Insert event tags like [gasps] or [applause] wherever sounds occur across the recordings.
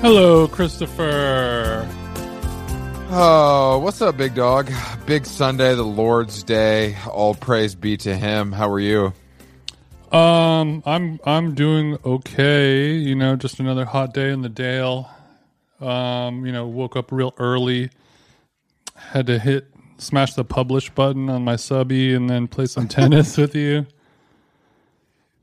Hello, Christopher. Oh, what's up, big dog? Big Sunday, the Lord's Day. All praise be to Him. How are you? Um, I'm I'm doing okay. You know, just another hot day in the Dale. Um, you know, woke up real early. Had to hit smash the publish button on my subby and then play some [laughs] tennis with you.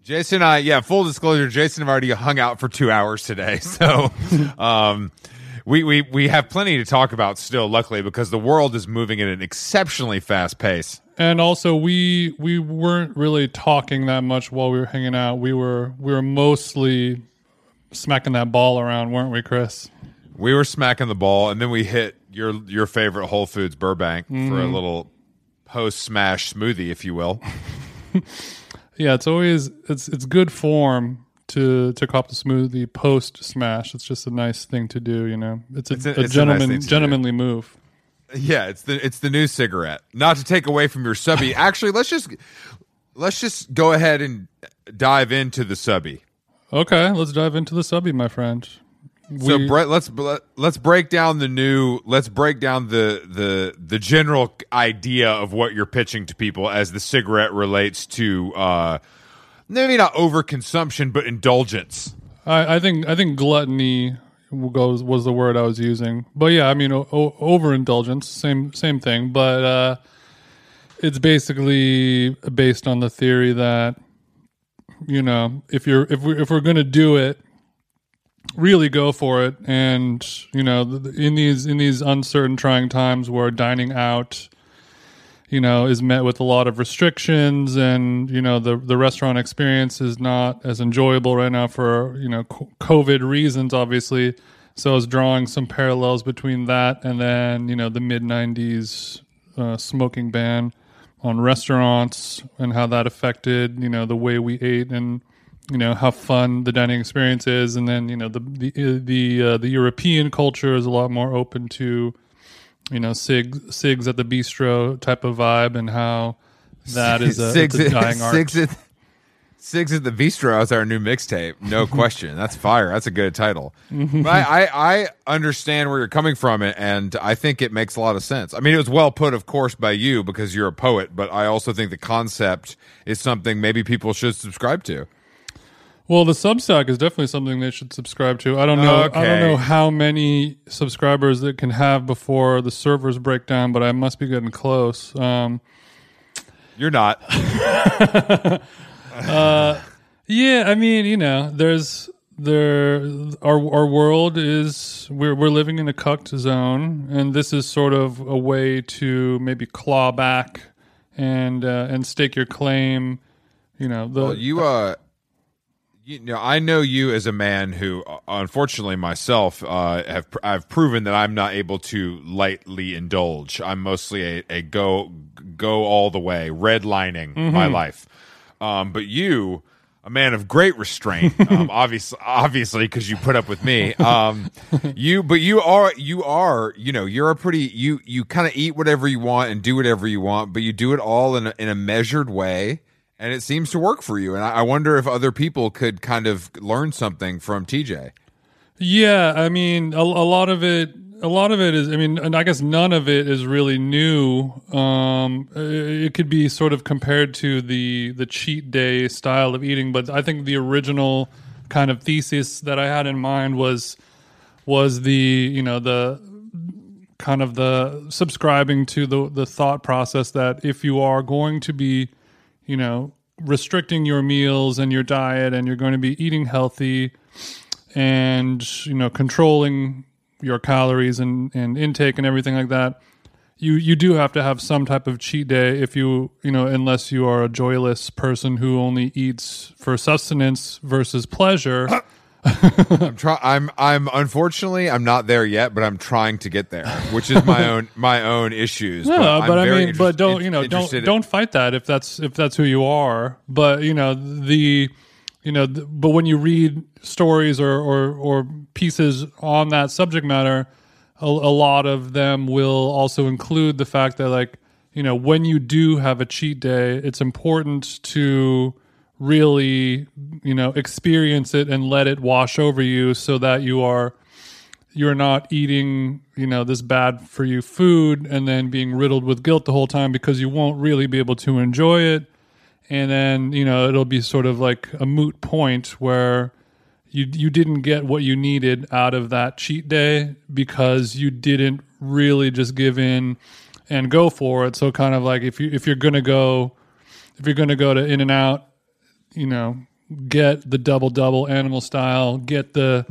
Jason and I, yeah, full disclosure, Jason I already hung out for two hours today. [laughs] So, um, we, we, we have plenty to talk about still, luckily, because the world is moving at an exceptionally fast pace. And also, we we weren't really talking that much while we were hanging out. We were we were mostly smacking that ball around, weren't we, Chris? We were smacking the ball, and then we hit your your favorite Whole Foods Burbank for a little post smash smoothie, if you will. [laughs] Yeah, it's always it's it's good form to to cop the smoothie post smash. It's just a nice thing to do, you know. It's a, It's a- a, it's a nice gentleman do. gentlemanly move. Yeah, it's the it's the new cigarette. Not to take away from your subby. [laughs] Actually, let's just let's just go ahead and dive into the subby. Okay, let's dive into the subby, my friend. So We- Brett, let's let's break down the new. Let's break down the the the general idea of what you're pitching to people as the cigarette relates to uh maybe not overconsumption but indulgence. I, I think I think gluttony goes was the word I was using, but yeah, I mean o- o- overindulgence, same same thing, but uh, it's basically based on the theory that you know if you're if we if we're gonna do it, really go for it, and you know in these in these uncertain, trying times where dining out you know is met with a lot of restrictions and you know the the restaurant experience is not as enjoyable right now for you know covid reasons obviously. So i was drawing some parallels between that and then you know the mid 90s uh, smoking ban on restaurants and how that affected you know the way we ate and you know how fun the dining experience is and then you know the the uh, the uh, the european culture is a lot more open to you know, sig sigs at the bistro type of vibe, and how that is a, it's a dying art. Six at, Six at the Bistro is our new mixtape. No [laughs] question. That's fire. That's a good title. Mm-hmm. but I, I, I understand where you're coming from, and I think it makes a lot of sense. I mean, it was well put, of course, by you because you're a poet, but I also think the concept is something maybe people should subscribe to. Well, the Substack is definitely something they should subscribe to. I don't know. I don't know how many subscribers it can have before the servers break down, but I must be getting close. Um, You're not. [laughs] Yeah, I mean, you know, there's there our our world is we're we're living in a cucked zone, and this is sort of a way to maybe claw back and uh, and stake your claim. You know, the Well, you uh you know I know you as a man who uh, unfortunately myself uh have pr- I've proven that I'm not able to lightly indulge. I'm mostly a, a go go all the way, redlining my life. Um but you a man of great restraint, [laughs] um, obviously, obviously, because you put up with me. Um, [laughs] you, but you are, you are, you know, you're a pretty, you, you kind of eat whatever you want and do whatever you want, but you do it all in a, in a measured way and it seems to work for you. And I, wonder if other people could kind of learn something from TJ. Yeah, I mean, a, a lot of it, a lot of it is. I mean, and I guess none of it is really new. Um, it could be sort of compared to the the cheat day style of eating, but I think the original kind of thesis that I had in mind was was the you know the kind of the subscribing to the the thought process that if you are going to be you know restricting your meals and your diet and you're going to be eating healthy and you know controlling your calories and, and intake and everything like that you you do have to have some type of cheat day if you you know unless you are a joyless person who only eats for sustenance versus pleasure [clears throat] I'm try I'm I'm unfortunately I'm not there yet, but I'm trying to get there, which is my own my own issues. No, I'm but I mean, but don't you know? Don't in- don't fight that if that's if that's who you are. But you know the, you know, the, but when you read stories or or or pieces on that subject matter, a, a lot of them will also include the fact that like you know when you do have a cheat day, it's important to really you know experience it and let it wash over you so that you are you're not eating, you know, this bad for you food and then being riddled with guilt the whole time because you won't really be able to enjoy it. And then, you know, it'll be sort of like a moot point where you you didn't get what you needed out of that cheat day because you didn't really just give in and go for it. So kind of like if you if you're gonna go if you're gonna go to In and Out, you know, get the double double animal style, get the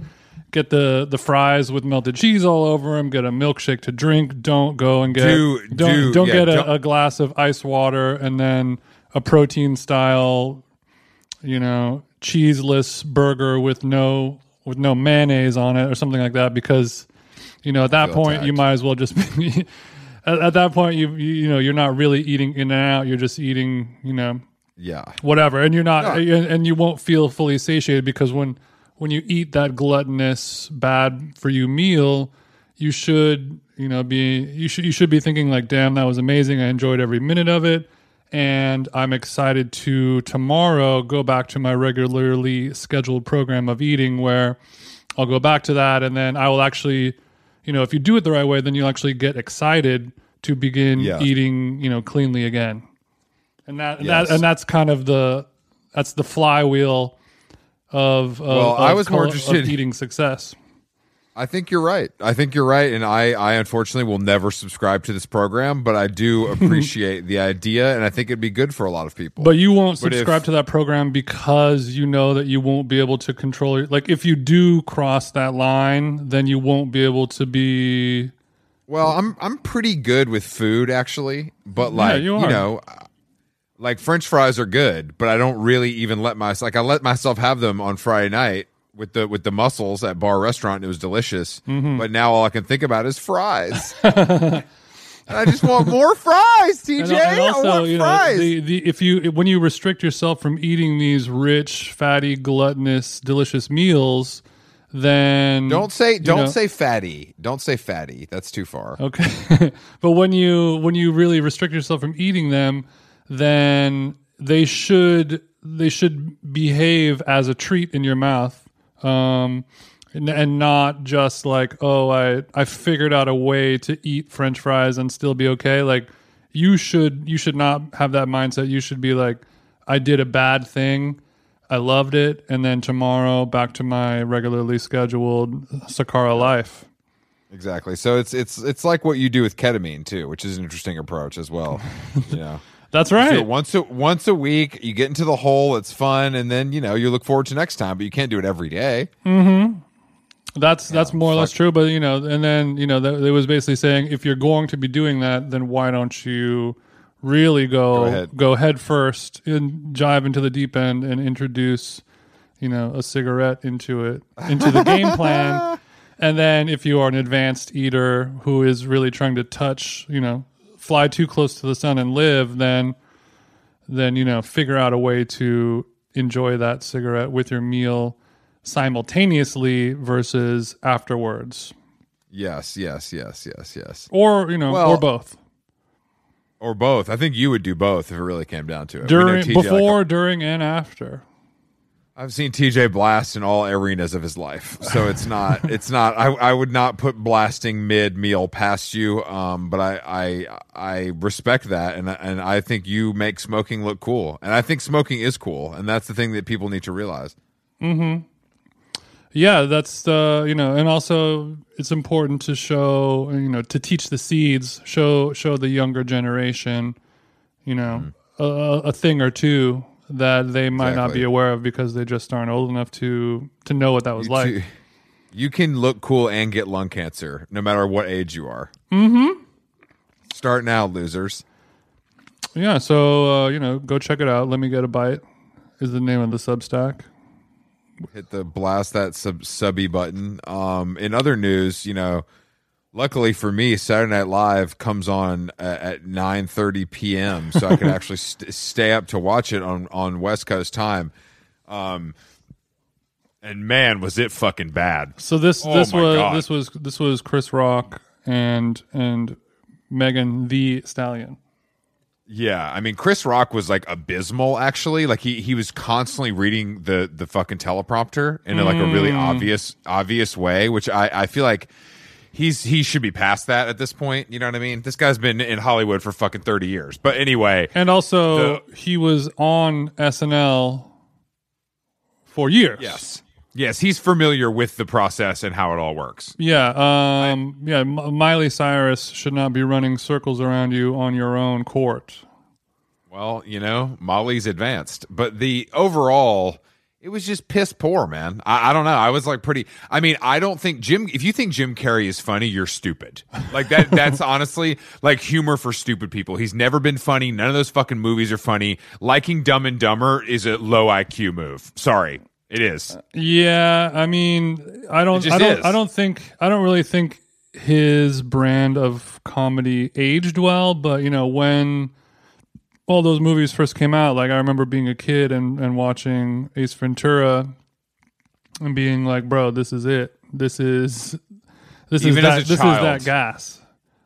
get the the fries with melted cheese all over them, get a milkshake to drink. Don't go and get Do- don't do- don't yeah, get a, a glass of ice water and then a protein style, you know, cheeseless burger with no with no mayonnaise on it or something like that because you know at that point you might as well just be [laughs] at, at that point you, you you know you're not really eating in and out you're just eating you know yeah. whatever and you're not No. and, and you won't feel fully satiated because when when you eat that gluttonous bad for you meal you should you know be you should you should be thinking like damn that was amazing i enjoyed every minute of it and i'm excited to tomorrow go back to my regularly scheduled program of eating where i'll go back to that and then i will actually you know if you do it the right way then you'll actually get excited to begin Yeah. eating you know cleanly again and that, and Yes. that and that's kind of the that's the flywheel of, of Well, I was more of interested- eating success. I think you're right. I think you're right, and I, I unfortunately will never subscribe to this program, but I do [laughs] appreciate the idea, and I think it'd be good for a lot of people. But you won't But if- subscribe to that program because you know that you won't be able to control. Like if you do cross that line, then you won't be able to be. Well, I'm I'm pretty good with food actually, but like you you, know, like French fries are good, but I don't really even let my like I let myself have them on Friday night with the with the mussels at bar restaurant. And it was delicious, Mm-hmm. but now all I can think about is fries. [laughs] and I just want more fries, TJ. And, and I want you know, fries. the, the if you when you restrict yourself from eating these rich, fatty, gluttonous, delicious meals, then don't say don't know- say fatty. Don't say fatty. That's too far. Okay. [laughs] but when you when you really restrict yourself from eating them, then they should they should behave as a treat in your mouth. Um and, and not just like, oh, I I figured out a way to eat french fries and still be okay. Like you should you should not have that mindset. You should be like I did a bad thing. I loved it and then tomorrow back to my regularly scheduled Sakara life. Exactly. So it's it's it's like what you do with ketamine too, which is an interesting approach as well. [laughs] you That's So right. once a once a week, you get into the hole. It's fun, and then you know you look forward to next time. But you can't do it every day. Hmm. That's that's more or less true, but you know, and then you know, that, it was basically saying if you're going to be doing that, then why don't you really go Go ahead. go head first and jive into the deep end and introduce, you know, a cigarette into it into the game plan, [laughs] and then if you are an advanced eater who is really trying to touch, you know, fly too close to the sun and live, then then you know, figure out a way to enjoy that cigarette with your meal simultaneously versus afterwards Yes, yes, yes, yes, yes. or you know Well- or both or both. I think you would do both if it really came down to it. During TJ like- before, during, and after. I've seen TJ blast in all arenas of his life, so it's not. [laughs] it's not. I, I would not put blasting mid meal past you. Um, but I, I I respect that, and and I think you make smoking look cool, and I think smoking is cool, and that's the thing that people need to realize. Hmm. Yeah, that's the you know, and also it's important to show you know to teach the seeds, show show the younger generation, you know, a, a thing or two that they might not be aware of because they just aren't old enough to to know what that was like. You- You can look cool and get lung cancer, no matter what age you are. Mm-hmm. Start now, losers. Yeah, so uh, you know, go check it out. Let me get a bite is the name of the Substack. hit the blast that sub subby button. Um, in other news, you know, luckily for me, Saturday Night Live comes on at, at nine thirty p.m., so I could [laughs] actually st- stay up to watch it on on West Coast time. Um, and man, was it fucking bad. So this Oh this was God. this was this was Chris Rock and and Megan Thee Stallion. Yeah, I mean, Chris Rock was like abysmal. Actually, like he he was constantly reading the the fucking teleprompter in like a really obvious obvious way, which I I feel like he's he should be past that at this point. You know what I mean? This guy's been in Hollywood for fucking thirty years. But anyway, And also, he was on SNL for years. yes, yes, he's familiar with the process and how it all works. Yeah. Um, yeah. Miley Cyrus should not be running circles around you on your own court. Well, you know, Molly's advanced, but the overall, it was just piss poor, man. I, I don't know. I was like pretty. I mean, I don't think Jim. If you think Jim Carrey is funny, you're stupid. Like that. that's [laughs] honestly like humor for stupid people. He's never been funny. None of those fucking movies are funny. Liking Dumb and Dumber is a low IQ move. Sorry, it is. Uh, yeah. I mean, I don't. I don't. is. I don't think. I don't really think his brand of comedy aged well. But you know, when all those movies first came out, like I remember being a kid and and watching Ace Ventura, and being like, "Bro, this is it. This is." This Even is as that. this is that gas.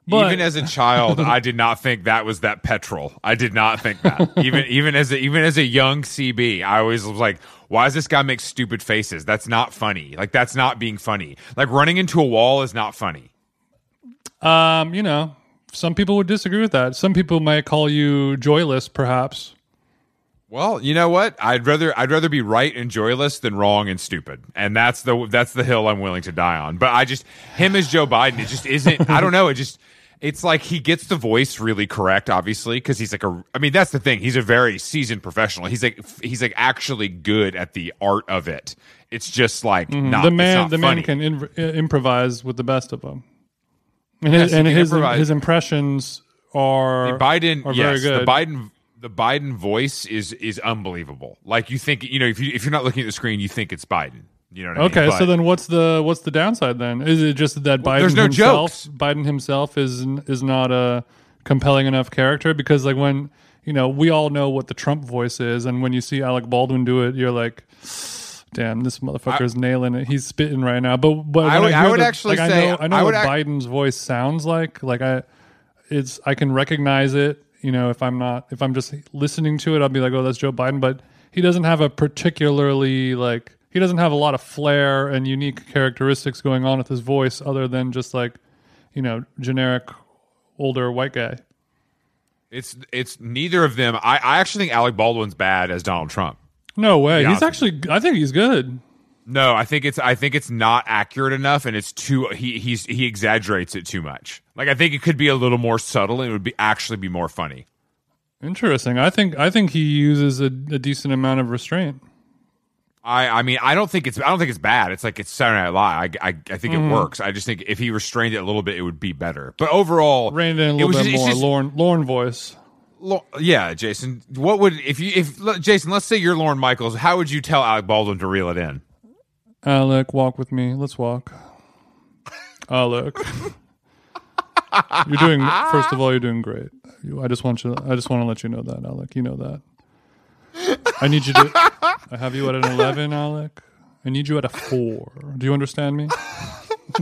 But, even as a child, I did not think that was that petrol. I did not think that. [laughs] even even as a even as a young CB, I always was like, why does this guy make stupid faces? That's not funny. Like that's not being funny. Like running into a wall is not funny. Um, you know, some people would disagree with that. Some people might call you joyless, perhaps. Well, you know what? I'd rather I'd rather be right and joyless than wrong and stupid. And that's the that's the hill I'm willing to die on. But I just him as Joe Biden, it just isn't I don't know, it just it's like he gets the voice really correct obviously because he's like a I mean that's the thing. He's a very seasoned professional. He's like he's like actually good at the art of it. It's just like not Mm-hmm. the man, not the funny. man can in, uh, improvise with the best of them, and his, he and his his impressions are the Biden, are yes, very good. the Biden, the Biden voice is is unbelievable. Like you think, you know, if you if you're not looking at the screen, you think it's Biden. You know what I mean? Okay, But- so then what's the what's the downside then? Is it just that Biden there's no himself, jokes. Biden himself is is not a compelling enough character because like when you know we all know what the Trump voice is, and when you see Alec Baldwin do it, you're like. Damn, this motherfucker is nailing it. He's spitting right now. But but I would- I hear would the- actually like, say- I know, I know I what ac- Biden's voice sounds like. Like I, it's I can recognize it. You know, if I'm not if I'm just listening to it, I'll be like, oh, that's Joe Biden. But he doesn't have a particularly like he doesn't have a lot of flair and unique characteristics going on with his voice, other than just like you know generic older white guy. It's it's neither of them. I, I actually think Alec Baldwin's bad as Donald Trump. No way. He's actually. I think he's good. No, I think it's I think it's not accurate enough, and it's too he he's he exaggerates it too much. Like I think it could be a little more subtle, and it would be actually be more funny. Interesting. I think. I think he uses a, a decent amount of restraint. I I mean I don't think it's I don't think it's bad. It's like it's Saturday Night Live. I I, I think Mm-hmm. it works. I just think if he restrained it a little bit, it would be better. But overall, Reined in a little bit just- more. just- Lorne. Lorne voice. Yeah, Jason. What would if you if Jason? Let's say you're Lorne Michaels. How would you tell Alec Baldwin to reel it in? Alec, walk with me. Let's walk. Alec, you're doing. First of all, you're doing great. I just want you. I just want to let you know that, Alec. You know that. I need you to. I have you at an eleven, Alec. I need you at a four. Do you understand me?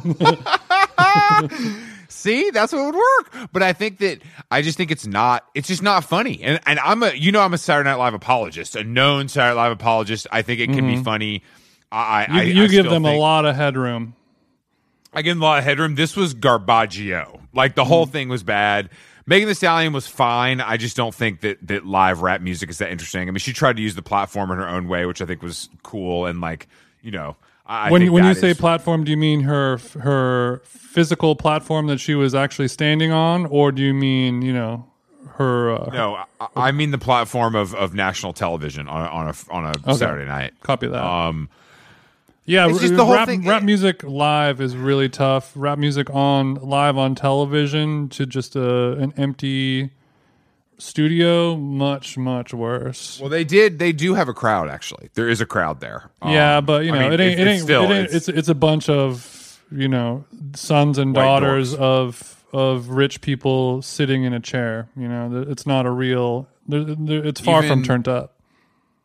[laughs] See, that's what would work. But I think that I just think it's not. It's just not funny. And and I'm a you know I'm a Saturday Night Live apologist, a known Saturday Night Live apologist. I think it can be funny. I Mm-hmm. You, I, you I give them a lot of headroom. I give them a lot of headroom. This was garbaggio. Like the whole thing was bad. Megan Thee Stallion was fine. I just don't think that that live rap music is that interesting. I mean, she tried to use the platform in her own way, which I think was cool and like you know. I I when think when you say is- platform, do you mean her her physical platform that she was actually standing on, or do you mean you know her? Uh, no, I, I mean the platform of, of national television on a, on a on a Saturday night. Copy that. Um, yeah, it's r- just the whole rap, thing- rap music live is really tough. Rap music on live on television to just a, an empty studio, much much worse. well, they did. They do have a crowd. Actually, there is a crowd there. Um, yeah, but you I know, mean, it ain't. it's- It ain't. still, it ain't it's- it's, it's a bunch of you know sons and daughters dorks. of of rich people sitting in a chair. You know, it's not a real. It's far from turned up.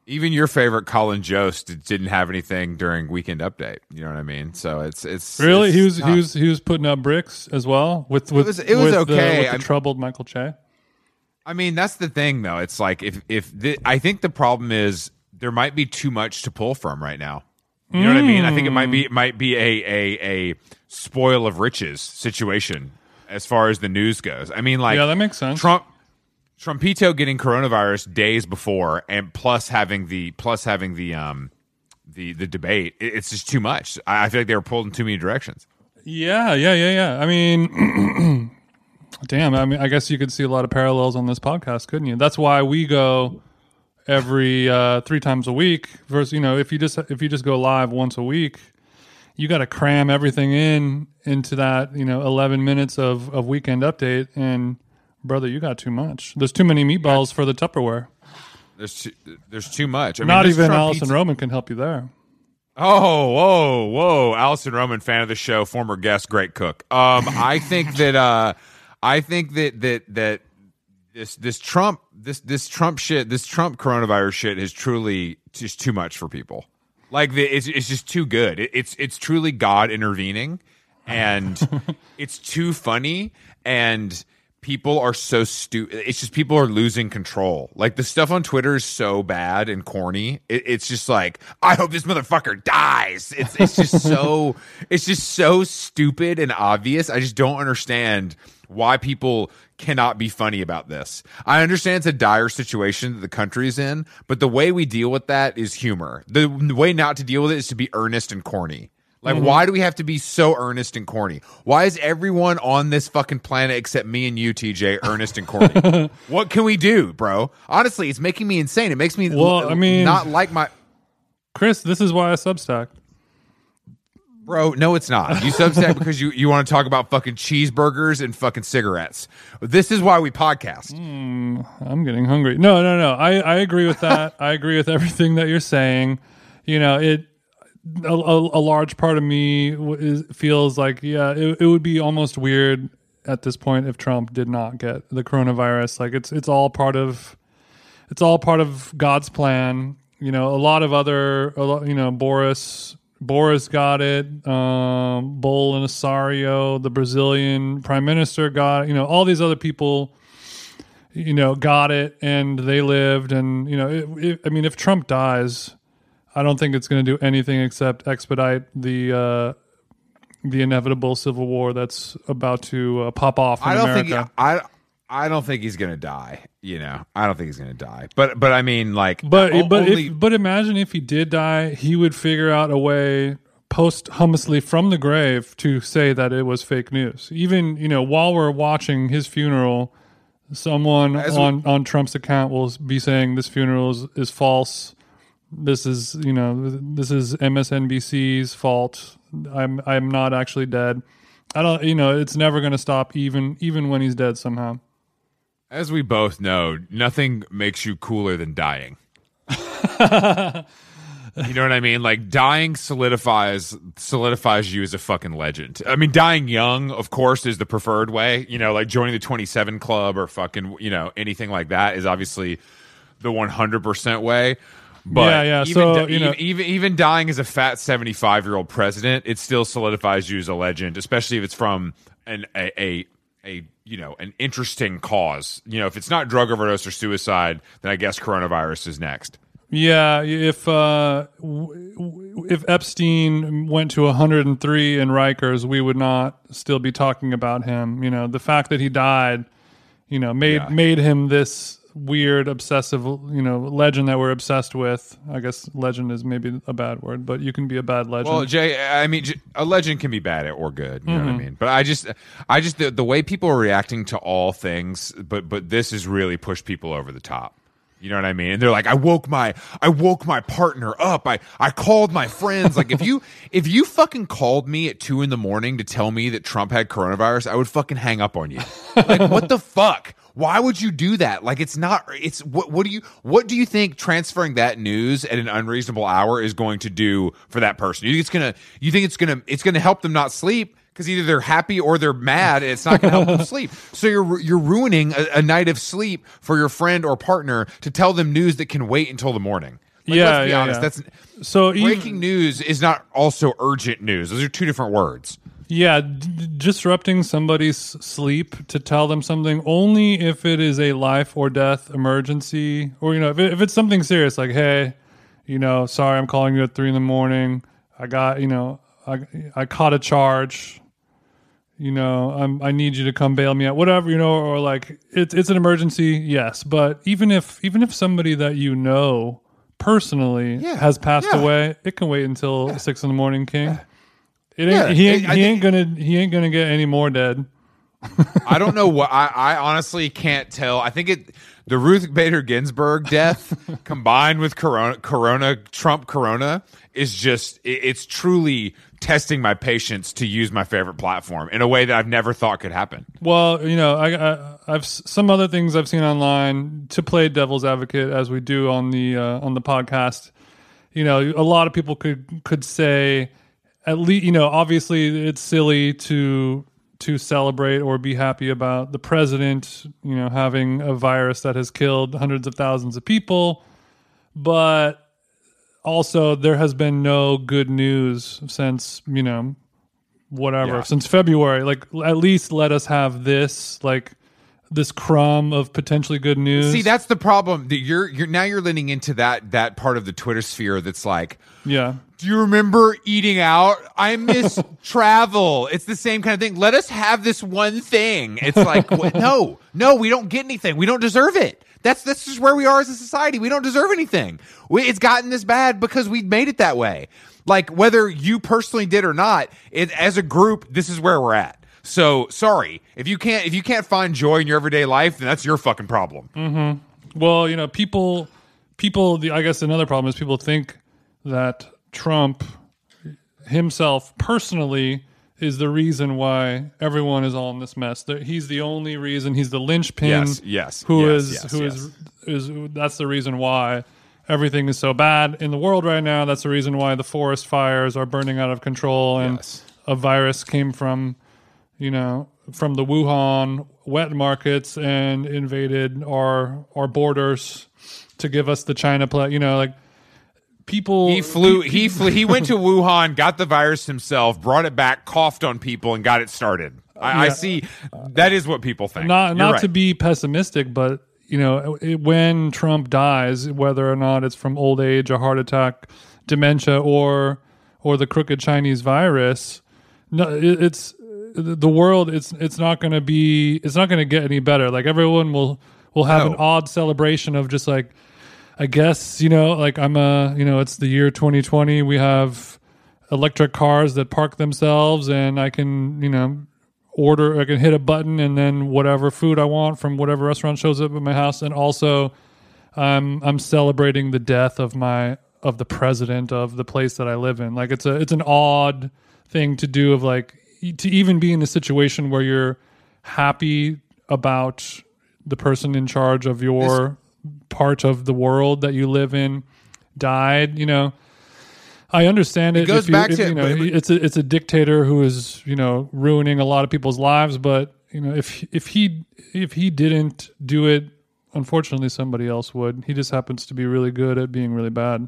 even your favorite Colin Jost didn't have anything during Weekend Update. You know what I mean? So it's it's Really, it's he was tough. he was he was putting up bricks as well with with was- it was with the- okay. with the troubled Michael Che. I mean, that's the thing, though. It's like if if the, I think the problem is there might be too much to pull from right now. You know what I mean? I think it might be it might be a a a spoil of riches situation as far as the news goes. I mean, like Yeah, that makes sense. Trump Trumpito getting coronavirus days before, and plus having the plus having the um the the debate. It, it's just too much. I, I feel like they were pulled in too many directions. Yeah, yeah, yeah, yeah. I mean, [clears throat] damn. I mean, I guess you could see a lot of parallels on this podcast, couldn't you? That's why we go every uh, three times a week. Versus, you know, if you just if you just go live once a week, you got to cram everything in into that you know eleven minutes of of weekend update. And brother, you got too much. There's too many meatballs for the Tupperware. There's too, there's too much. I Not this even Trump Alison pizza- Roman can help you there. Oh, whoa, whoa! Alison Roman, fan of the show, former guest, great cook. Um, I think that uh, I think that that that this this Trump this this Trump shit this Trump coronavirus shit is truly just too much for people. Like the, it's it's just too good. It, it's it's truly God intervening, and [laughs] it's too funny and. People are so stupid. It's just people are losing control. Like the stuff on Twitter is so bad and corny. It, it's just like, I hope this motherfucker dies. It's it's just so [laughs] it's just so stupid and obvious. I just don't understand why people cannot be funny about this. I understand it's a dire situation that the country's in, but the way we deal with that is humor. The, the way not to deal with it is to be earnest and corny. Like, mm-hmm. why do we have to be so earnest and corny? Why is everyone on this fucking planet except me and you, TJ, earnest and corny? [laughs] what can we do, bro? Honestly, it's making me insane. It makes me Well, l- I mean- not like my Chris, this is why I Substack. bro. No, it's not. You substack because you you want to talk about fucking cheeseburgers and fucking cigarettes. This is why we podcast. Hmm, I'm getting hungry. No, no, no. I, I agree with that. [laughs] I agree with everything that you're saying. You know, it a, a, large part of me is, feels like yeah, it, it would be almost weird at this point if Trump did not get the coronavirus. Like it's it's all part of it's all part of God's plan. You know, a lot of other, lot, you know, Boris Boris got it. Um, Bolsonaro, the Brazilian prime minister, got. You know, all these other people you know, got it and they lived. And, you know, it, it, I mean, if Trump dies, I don't think it's going to do anything except expedite the, uh, the inevitable civil war that's about to uh, pop off in I don't America. think I I don't think he's gonna die. You know, I don't think he's gonna die. But but I mean, like, but o- but only- if, but imagine if he did die, he would figure out a way posthumously from the grave to say that it was fake news. Even you know while we're watching his funeral, someone As we- on on Trump's account will be saying this funeral is, is false. This is you know this is MSNBC's fault. I'm I'm not actually dead. I don't you know it's never going to stop even even when he's dead somehow. as we both know, nothing makes you cooler than dying. [laughs] you know what I mean? Like dying solidifies solidifies you as a fucking legend. I mean, dying young, of course, is the preferred way. You know, like joining the twenty seven club or fucking you know anything like that is obviously the one hundred percent way. But Yeah, yeah, Even, so, you know- even, even dying as a fat seventy five year old president, it still solidifies you as a legend, especially if it's from an a, a a you know an interesting cause. You know, if it's not drug overdose or suicide, then I guess coronavirus is next. Yeah, if uh, w- if Epstein went to 103 in Rikers, we would not still be talking about him. You know, the fact that he died, you know, made Yeah. made him this weird obsessive, you know, legend that we're obsessed with. I guess legend is maybe a bad word, but you can be a bad legend. Well, Jay, I mean, a legend can be bad or good. You know Mm-hmm. what I mean? But I just, I just the, the way people are reacting to all things, but but this has really pushed people over the top. You know what I mean? And they're like, I woke my, I woke my partner up. I, I called my friends. Like, if you, [laughs] if you fucking called me at two in the morning to tell me that Trump had coronavirus, I would fucking hang up on you. Like, what the fuck? Why would you do that? Like, it's not. It's what? What do you? What do you think transferring that news at an unreasonable hour is going to do for that person? You think it's gonna? You think it's gonna? It's gonna help them not sleep because either they're happy or they're mad. And it's not gonna help them [laughs] sleep. So you're you're ruining a, a night of sleep for your friend or partner to tell them news that can wait until the morning. Like, Yeah, let's be yeah, honest. yeah. That's so even- breaking news is not also urgent news. Those are two different words. Yeah, d- disrupting somebody's sleep to tell them something only if it is a life or death emergency, or you know, if, it, if it's something serious, like hey, you know, sorry, I'm calling you at three in the morning. I got, you know, I I caught a charge. You know, I'm, I need you to come bail me out, whatever, you know, or like it's it's an emergency, yes. But even if even if somebody that you know personally Yeah, has passed yeah. away, it can wait until six in the morning, King. Uh, It ain't, Yeah, he ain't, I- I he think- ain't gonna he ain't gonna get any more dead. [laughs] I don't know what I, I honestly can't tell. I think it the Ruth Bader Ginsburg death [laughs] combined with Corona Corona Trump Corona is just it, it's truly testing my patience to use my favorite platform in a way that I've never thought could happen. Well, you know, I, I I've some other things I've seen online to play devil's advocate as we do on the uh, on the podcast. You know, a lot of people could could say at least you know obviously it's silly to to celebrate or be happy about the president you know having a virus that has killed hundreds of thousands of people but also there has been no good news since you know whatever Yeah. since February. Like at least let us have this like this crumb of potentially good news. See, that's the problem. That you're you're now you're leaning into that that part of the Twitter sphere that's like yeah. Do you remember eating out? I miss [laughs] travel. It's the same kind of thing. Let us have this one thing. It's like [laughs] no, no, we don't get anything. We don't deserve it. That's that's just where we are as a society. We don't deserve anything. We, it's gotten this bad because we made it that way. Like whether you personally did or not, it, as a group, this is where we're at. So sorry if you can't if you can't find joy in your everyday life, then that's your fucking problem. Mm-hmm. Well, you know, people people the I guess another problem is people think that Trump himself personally is the reason why everyone is all in this mess. That he's the only reason. He's the linchpin. Yes, yes, Who yes, is yes, who yes. is is that's the reason why everything is so bad in the world right now. That's the reason why the forest fires are burning out of control and Yes. a virus came from you know from the Wuhan wet markets and invaded our our borders to give us the China play. You know, like people He flew. He flew. He went to Wuhan, got the virus himself, brought it back, coughed on people, and got it started. I, I see. That is what people think. not You're not right. to be pessimistic, but you know, it, when Trump dies, whether or not it's from old age, a heart attack, dementia, or or the crooked Chinese virus, no, it, it's the world. It's it's not going to be. It's not going to get any better. Like everyone will will have an odd celebration of just like. I guess you know, like I'm a, you know, it's the year 2020. We have electric cars that park themselves, and I can, you know, order. I can hit a button, and then whatever food I want from whatever restaurant shows up at my house. And also, I'm I'm celebrating the death of my of the president of the place that I live in. Like it's a it's an odd thing to do of like to even be in a situation where you're happy about the person in charge of your part of the world that you live in died, you know. I understand it. goes if you- back if, to- you know, but- it's a it's a dictator who is you know ruining a lot of people's lives. But you know if if he if he didn't do it unfortunately somebody else would. He just happens to be really good at being really bad.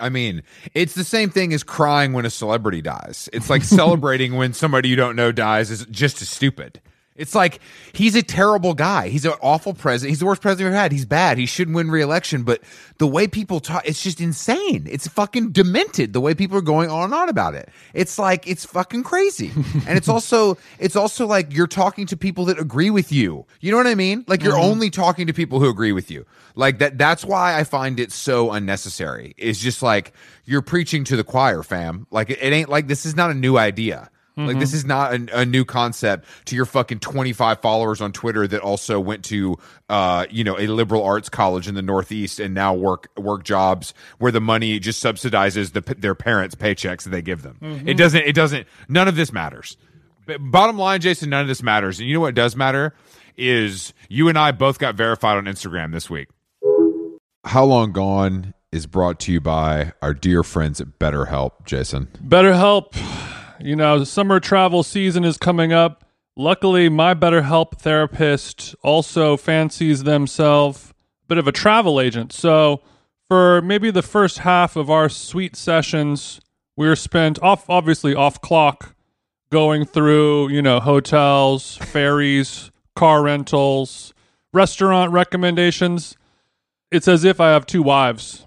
I mean, it's the same thing as crying when a celebrity dies. It's like celebrating when somebody you don't know dies is just as stupid. It's like he's a terrible guy. He's an awful president. He's the worst president we've ever had. He's bad. He shouldn't win re-election. But the way people talk, it's just insane. It's fucking demented. The way people are going on and on about it. It's like it's fucking crazy. [laughs] and it's also it's also like you're talking to people that agree with you. You know what I mean? Like you're mm-hmm. only talking to people who agree with you. Like that. That's why I find it so unnecessary. It's just like you're preaching to the choir, fam. Like it, it ain't like this is not a new idea. Like this is not a, a new concept to your fucking 25 followers on Twitter that also went to uh you know a liberal arts college in the Northeast and now work work jobs where the money just subsidizes the their parents' paychecks that they give them. It doesn't it doesn't none of this matters. But bottom line, Jason, none of this matters. And you know what does matter is you and I both got verified on Instagram this week. How long gone is brought to you by our dear friends at BetterHelp, Jason. BetterHelp, you know, summer travel season is coming up. Luckily, my BetterHelp therapist also fancies themselves a bit of a travel agent. So, for maybe the first half of our sweet sessions, we were spent off, obviously off clock, going through, you know, hotels, [laughs] ferries, car rentals, restaurant recommendations. It's as if I have two wives.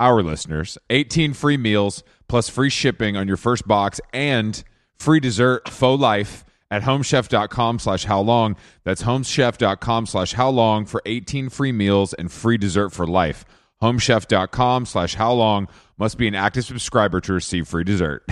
our listeners 18 free meals plus free shipping on your first box and free dessert faux life at homechef.com slash how long. That's homechef.com slash how long for 18 free meals and free dessert for life. Homechef.com slash how long must be an active subscriber to receive free dessert.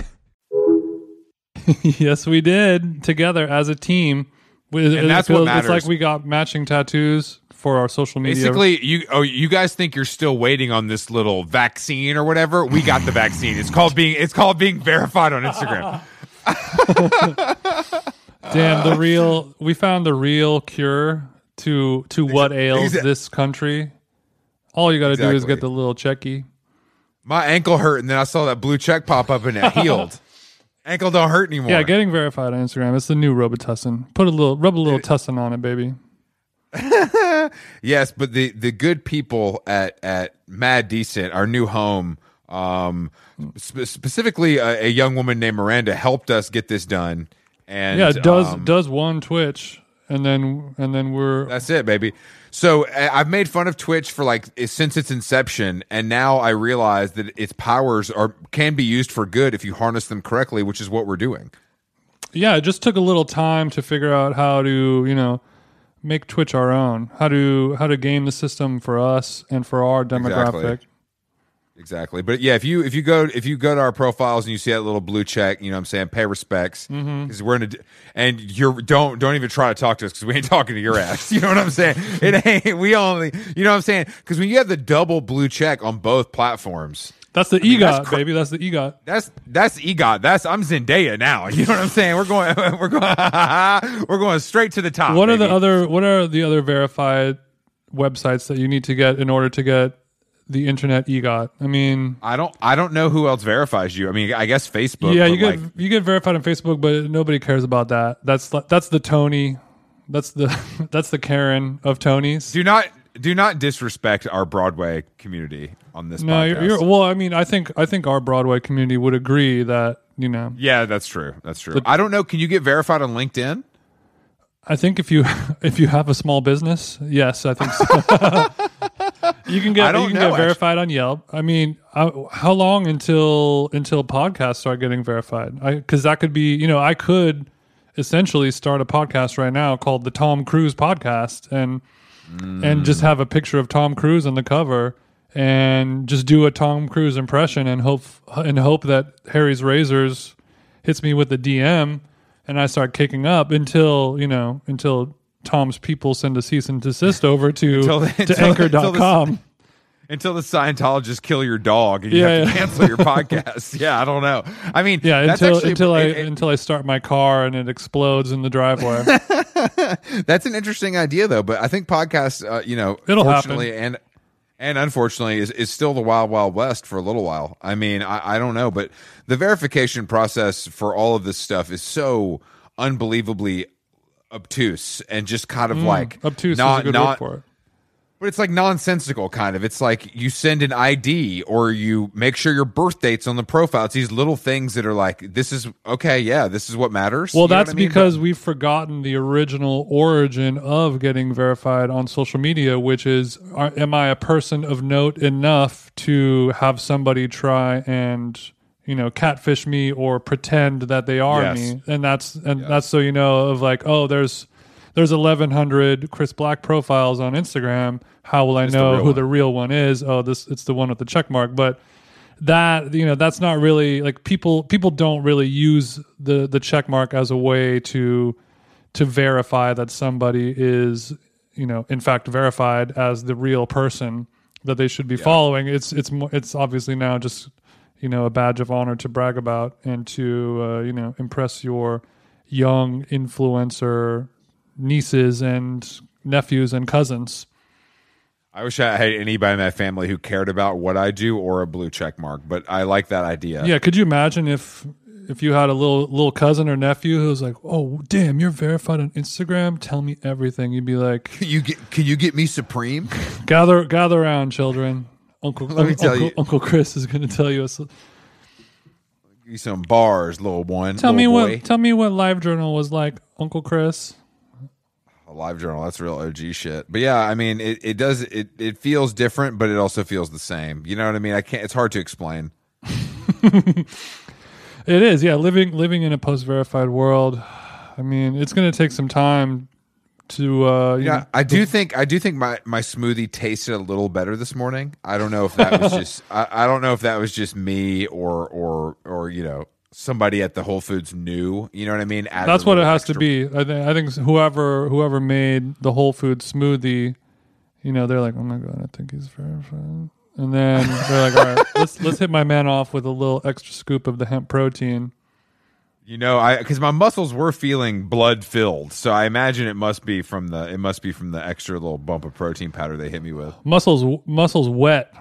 [laughs] yes, we did together as a team. We- it that's what feels- matters. It's like we got matching tattoos for our social media. Basically, you oh you guys think you're still waiting on this little vaccine or whatever? We got the vaccine. It's called being it's called being verified on Instagram. [laughs] damn the real. We found the real cure to to what ails exa- this country. All you got to do is get the little checky. My ankle hurt, and then I saw that blue check pop up, and it healed. [laughs] ankle don't hurt anymore. Yeah, getting verified on Instagram. It's the new Robitussin. Put a little, rub a little tussin on it, baby. [laughs] Yes, but the the good people at at Mad Decent, our new home, um, spe- specifically a, a young woman named Miranda, helped us get this done. And Yeah, does um, does one Twitch, and then and then we're That's it, baby. So I- I've made fun of Twitch for like since its inception, and now I realize that its powers are can be used for good if you harness them correctly, which is what we're doing. yeah. It just took a little time to figure out how to you know make Twitch our own, how to how to game the system for us and for our demographic. Exactly. Exactly. But yeah, if you if you go if you go to our profiles and you see that little blue check, you know what I'm saying, pay respects Mm-hmm. because we're in a and you're don't don't even try to talk to us because we ain't [laughs] talking to your ass. You know what I'm saying? It ain't we only you know what I'm saying because when you have the double blue check on both platforms, That's the mean, EGOT, that's cr- baby. That's the EGOT. That's that's EGOT. That's I'm Zendaya now. [laughs] You know what I'm saying? We're going [laughs] we're going [laughs] we're going straight to the top. What are the other What are the other verified websites that you need to get in order to get the internet EGOT? I mean, I don't I don't know who else verifies you. I mean, I guess Facebook. yeah, you get like, you get verified on Facebook, but nobody cares about that. That's that's the Tony. That's the that's the Karen of Tony's. do not do not disrespect our Broadway community on this no, podcast. you're, you're well. I mean, I think I think our Broadway community would agree that you know. yeah, that's true. That's true. I don't know. Can you get verified on LinkedIn? I think if you [laughs] if you have a small business, yes, I think so. [laughs] you can I get you can know, get verified on Yelp. I mean, I, how long until until podcasts start getting verified? Because that could be, you know, I could essentially start a podcast right now called the Tom Cruise Podcast, and and just have a picture of Tom Cruise on the cover. And just do a Tom Cruise impression and hope and hope that Harry's Razors hits me with the DM and I start kicking up until, you know, until Tom's people send a cease and desist over to, Until- to until- anchor.com. Until the Scientologists kill your dog and you Yeah, have to yeah. cancel your [laughs] podcast. Yeah, I don't know. I mean, Yeah, that's until actually- until I it- it- until I start my car and it explodes in the driveway. [laughs] That's an interesting idea, though. But I think podcasts, uh, you know, It'll fortunately and and unfortunately, is, is still the wild wild west for a little while. I mean, I, I don't know, but the verification process for all of this stuff is so unbelievably obtuse and just kind of like Mm, Obtuse not is a good not word for it. But it's like nonsensical, kind of. It's like you send an ID or you make sure your birth date's on the profile. It's these little things that are like, this is okay, yeah, this is what matters. Well, You know that's I mean? because we've forgotten the original origin of getting verified on social media, which is are, am I a person of note enough to have somebody try and you know catfish me or pretend that they are Yes. me? And that's and that's so you know of like oh there's there's 1100 Chris Black profiles on Instagram. How will I the know real who one. the real one is? Oh, this it's the one with the check mark, but that you know that's not really like people people don't really use the the check mark as a way to to verify that somebody is you know in fact verified as the real person that they should be following it's it's it's obviously now just you know a badge of honor to brag about and to uh, you know impress your young influencer nieces and nephews and cousins I wish I had anybody in my family who cared about what I do or a blue check mark, but I like that idea. Yeah, could you imagine if if you had a little little cousin or nephew who was like, "Oh, damn, you're verified on Instagram. Tell me everything." You'd be like, Can you get can you get me Supreme? [laughs] "Gather gather around, children. Uncle Let me tell Uncle, you- Uncle Chris is going to tell you. A, s- Give you some bars, little one. tell little me boy. what tell me what Live Journal was like, Uncle Chris. Live Journal. That's real OG shit. But yeah, I mean, it, it does it it feels different, but it also feels the same. You know what I mean? I can't. It's hard to explain. [laughs] It is, yeah. Living living in a post verified world. I mean, it's going to take some time to. Uh, you Yeah, know, I do think I do think my my smoothie tasted a little better this morning. I don't know if that was [laughs] just I, I don't know if that was just me or or or you know somebody at the Whole Foods knew. You know what I mean? Added that's what it has to be. I think I think whoever whoever made the Whole Food smoothie, you know, they're like, oh my god, I think he's verified. And then they're like, all right, let's let's hit my man off with a little extra scoop of the hemp protein. You know, I because my muscles were feeling blood filled, so I imagine it must be from the it must be from the extra little bump of protein powder they hit me with. Muscles muscles wet,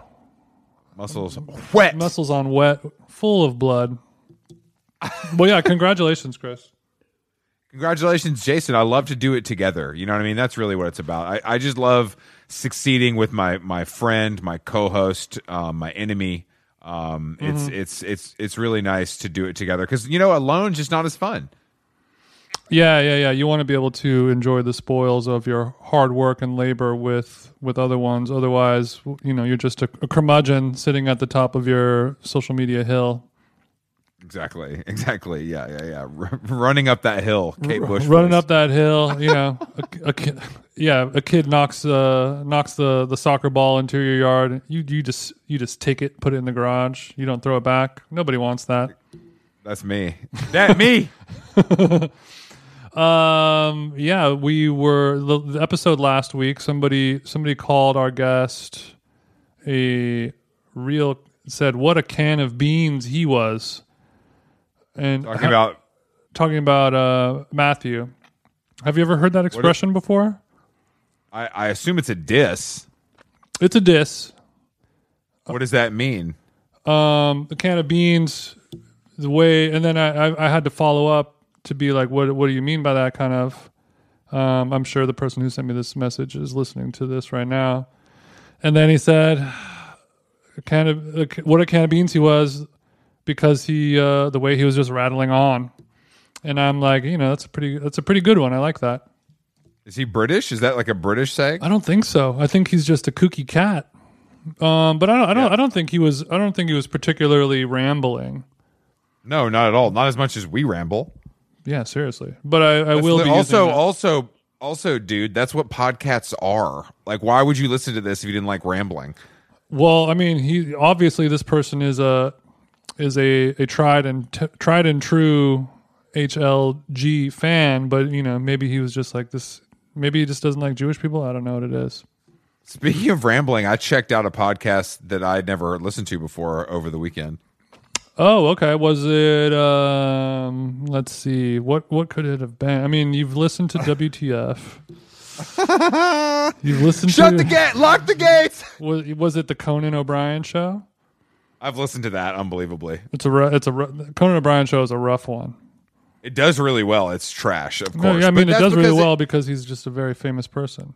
Muscles wet. muscles on wet, full of blood. Well, yeah, congratulations, Chris. Congratulations, Jason. I love to do it together. You know what I mean? That's really what it's about. I, I just love succeeding with my my friend, my co-host, um, my enemy. Um, Mm-hmm. It's it's it's it's really nice to do it together because you know alone just not as fun. Yeah, yeah, yeah. You want to be able to enjoy the spoils of your hard work and labor with with other ones. Otherwise, you know, you're just a, a curmudgeon sitting at the top of your social media hill, Exactly, [laughs] exactly. Yeah, yeah, yeah. R- [laughs] running up that hill, Kate Bush. running voice. up that hill. You know, a, a kid, yeah, a kid knocks uh, knocks the, the soccer ball into your yard. You you just you just take it, put it in the garage. You don't throw it back. Nobody wants that. That's me. That me. [laughs] Um, yeah, we were the, the episode last week. Somebody somebody called our guest a real said what a can of beans he was, and Talking about talking about uh Matthew. Have you ever heard that expression before? I, I assume it's a diss. It's a diss. What does that mean? Um, a can of beans, the way, and then I, I I had to follow up to be like, what what do you mean by that? Kind of. Um, I'm sure the person who sent me this message is listening to this right now. And then he said, a can of a, what a can of beans he was because he uh, the way he was just rattling on. And I'm like, you know, that's a pretty that's a pretty good one. I like that. Is he British? Is that like a British saying? I don't think so. I think he's just a kooky cat. Um, but I don't I don't I don't think he was I don't think he was particularly rambling. No, not at all. Not as much as we ramble. Yeah, seriously. But I, I will Li- be also, also, also, dude. That's what podcasts are. Like, why would you listen to this if you didn't like rambling? Well, I mean, he obviously this person is a is a a tried and t- tried and true HLG fan, but you know, maybe he was just like this. Maybe he just doesn't like Jewish people. I don't know what it is. Speaking of rambling, I checked out a podcast that I'd never listened to before over the weekend. Oh, okay. Was it? Um, let's see. What what could it have been? I mean, you've listened to WTF. [laughs] You've listened Shut to the gate! Lock the gates! [laughs] Was, was it the Conan O'Brien show? I've listened to that unbelievably. It's a it's a Conan O'Brien show is a rough one. It does really well. It's trash, of course. No, yeah, I But mean, it does really because well because he's just a very famous person.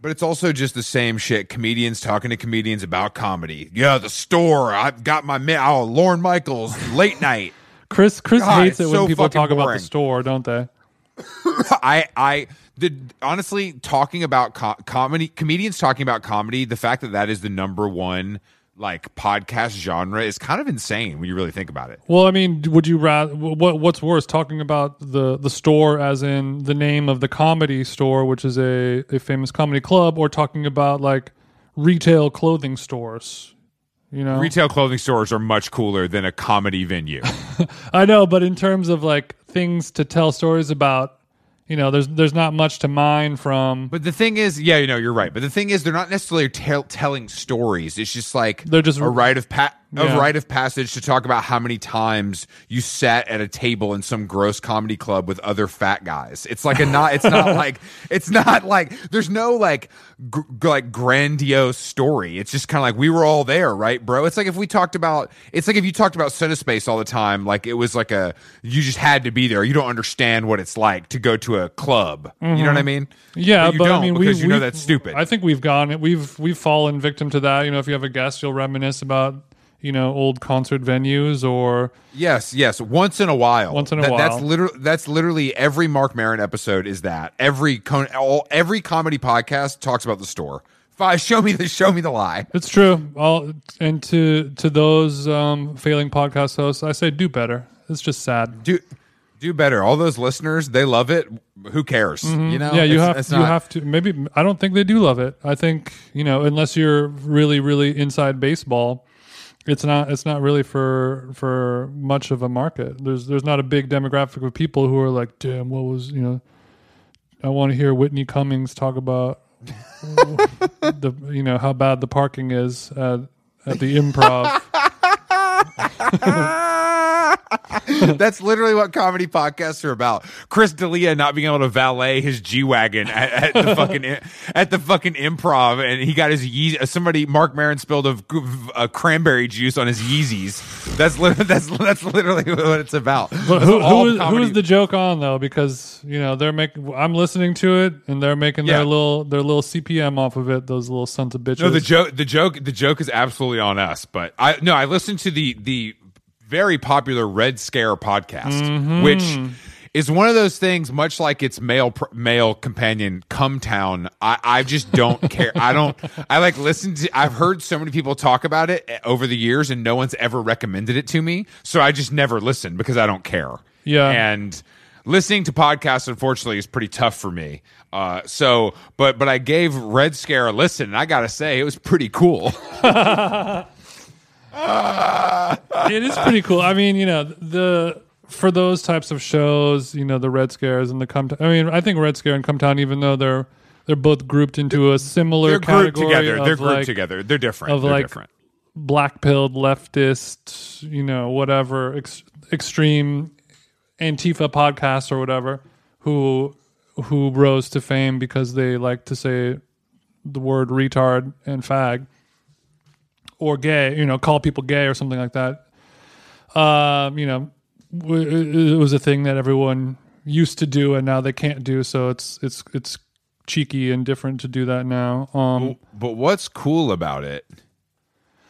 But it's also just the same shit. Comedians talking to comedians about comedy. Yeah, the store. I've got my man. Oh, Lorne Michaels, late [laughs] night. Chris Chris God, hates it when so people talk about the store, don't they? [laughs] I I the honestly talking about co- comedy comedians talking about comedy the fact that that is the number one like podcast genre is kind of insane when you really think about it. Well, I mean, would you rather what what's worse, talking about the the store as in the name of the comedy store, which is a a famous comedy club, or talking about like retail clothing stores? You know, Retail clothing stores are much cooler than a comedy venue. [laughs] I know, but in terms of like things to tell stories about, you know, there's there's not much to mine from. but the thing is, yeah, you know, you're right. But the thing is, they're not necessarily tell telling stories. It's just like They're just- a rite of pa- a Yeah. rite of passage to talk about how many times you sat at a table in some gross comedy club with other fat guys. It's like a not. It's not [laughs] like it's not like there's no like gr- like grandiose story. It's just kind of like we were all there, right, bro? It's like if we talked about. It's like if you talked about Cinespace all the time. Like it was like a you just had to be there. You don't understand what it's like to go to a club. You know what I mean? Mm-hmm. Yeah, but, you but don't I mean, because we, you know that's stupid. I think we've gone, we've we've fallen victim to that. You know, if you have a guest, you'll reminisce about you know old concert venues or Yes, yes. Once in a while. Once in a That's while. literally that's literally every Marc Maron episode is that. Every con- all, every comedy podcast talks about the store. Five, [laughs] show me the show me the lie. it's true. All and to to those um, failing podcast hosts, I say do better. It's just sad. Do do better. All those listeners, they love it. Who cares? You know? Mm-hmm. yeah, you It's- have it's you have to. Maybe I don't think they do love it. I think you know unless you're really really inside baseball, it's not it's not really for for much of a market. There's there's not a big demographic of people who are like, damn, what was you know. I want to hear Whitney Cummings talk about [laughs] the you know how bad the parking is at at the improv. [laughs] [laughs] That's literally what comedy podcasts are about. Chris D'Elia not being able to valet his G wagon at, at the fucking at the fucking improv, and he got his Yeez- uh, somebody Marc Maron spilled a, a cranberry juice on his Yeezys. That's literally [laughs] that's that's literally what it's about. But who, who, is, who is the joke on though? Because you know they're making. I'm listening to it, and they're making Yeah. their little their little CPM off of it. Those little sons of bitches. No, the joke, the joke, the joke is absolutely on us. But I no, I listened to the the very popular Red Scare podcast, Mm-hmm. which is one of those things, much like its male pr- male companion, Cum Town. I I just don't care. I don't. I like listen to. I've heard so many people talk about it over the years, and no one's ever recommended it to me. So I just never listen because I don't care. Yeah. and listening to podcasts unfortunately is pretty tough for me uh so but but i gave red scare a listen and i gotta say it was pretty cool [laughs] [laughs] [laughs] it is pretty cool. I mean, you know, the for those types of shows, you know, the Red Scares and the Come. I mean, I think Red Scare and Cum Town, even though they're they're both grouped into a similar they're grouped category together of they're grouped like together they're different of they're like- different black pilled leftist, you know, whatever ex- extreme Antifa podcasts or whatever, who who rose to fame because they like to say the word retard and fag or gay, you know, call people gay or something like that. Um, you know, w- it was a thing that everyone used to do and now they can't do. So it's it's it's cheeky and different to do that now. Um, but what's cool about it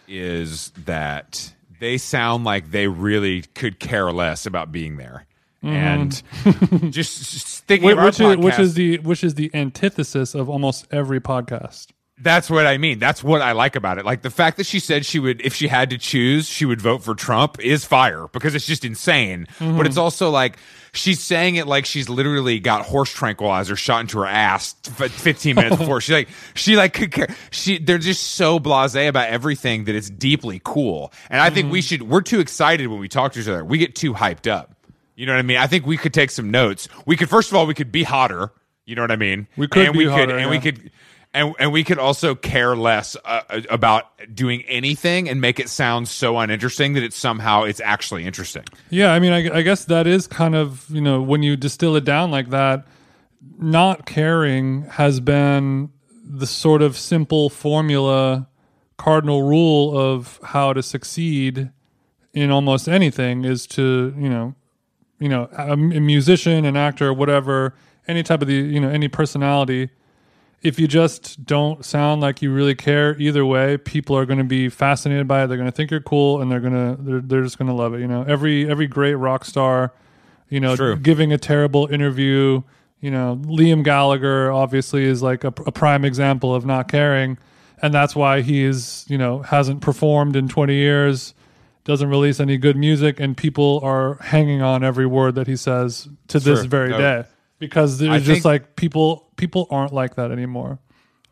is that they sound like they really could care less about being there and [laughs] just, just thinking Whi- of our which is which is the which is the antithesis of almost every podcast. That's what I mean. That's what I like about it. Like the fact that she said she would, if she had to choose, she would vote for Trump is fire because it's just insane. But it's mhm. also like she's saying it like she's literally got horse tranquilizer shot into her ass f- 15 minutes [laughs] before. She like, she like. She, they're just so blasé about everything that it's deeply cool. And I think we mhm. should, we're too excited when we talk to each other. We get too hyped up. You know what I mean? I think we could take some notes. We could, first of all, we could be hotter. You know what I mean? We could and be we hotter, could, and we could, and and we could also care less uh, about doing anything and make it sound so uninteresting that it's somehow it's actually interesting. Yeah, I mean, I, I guess that is kind of you know when you distill it down like that, not caring has been the sort of simple formula, cardinal rule of how to succeed in almost anything is to you know, you know, a, a musician, an actor, whatever, any type of the you know any personality. If you just don't sound like you really care either way, people are going to be fascinated by it. They're going to think you're cool, and they're going to they're, they're just going to love it. You know, every every great rock star, you know, True. giving a terrible interview. You know, Liam Gallagher obviously is like a, a prime example of not caring, and that's why he is you know hasn't performed in 20 years, doesn't release any good music, and people are hanging on every word that he says to this Sure. very No. day because I there's just think- like people people aren't like that anymore.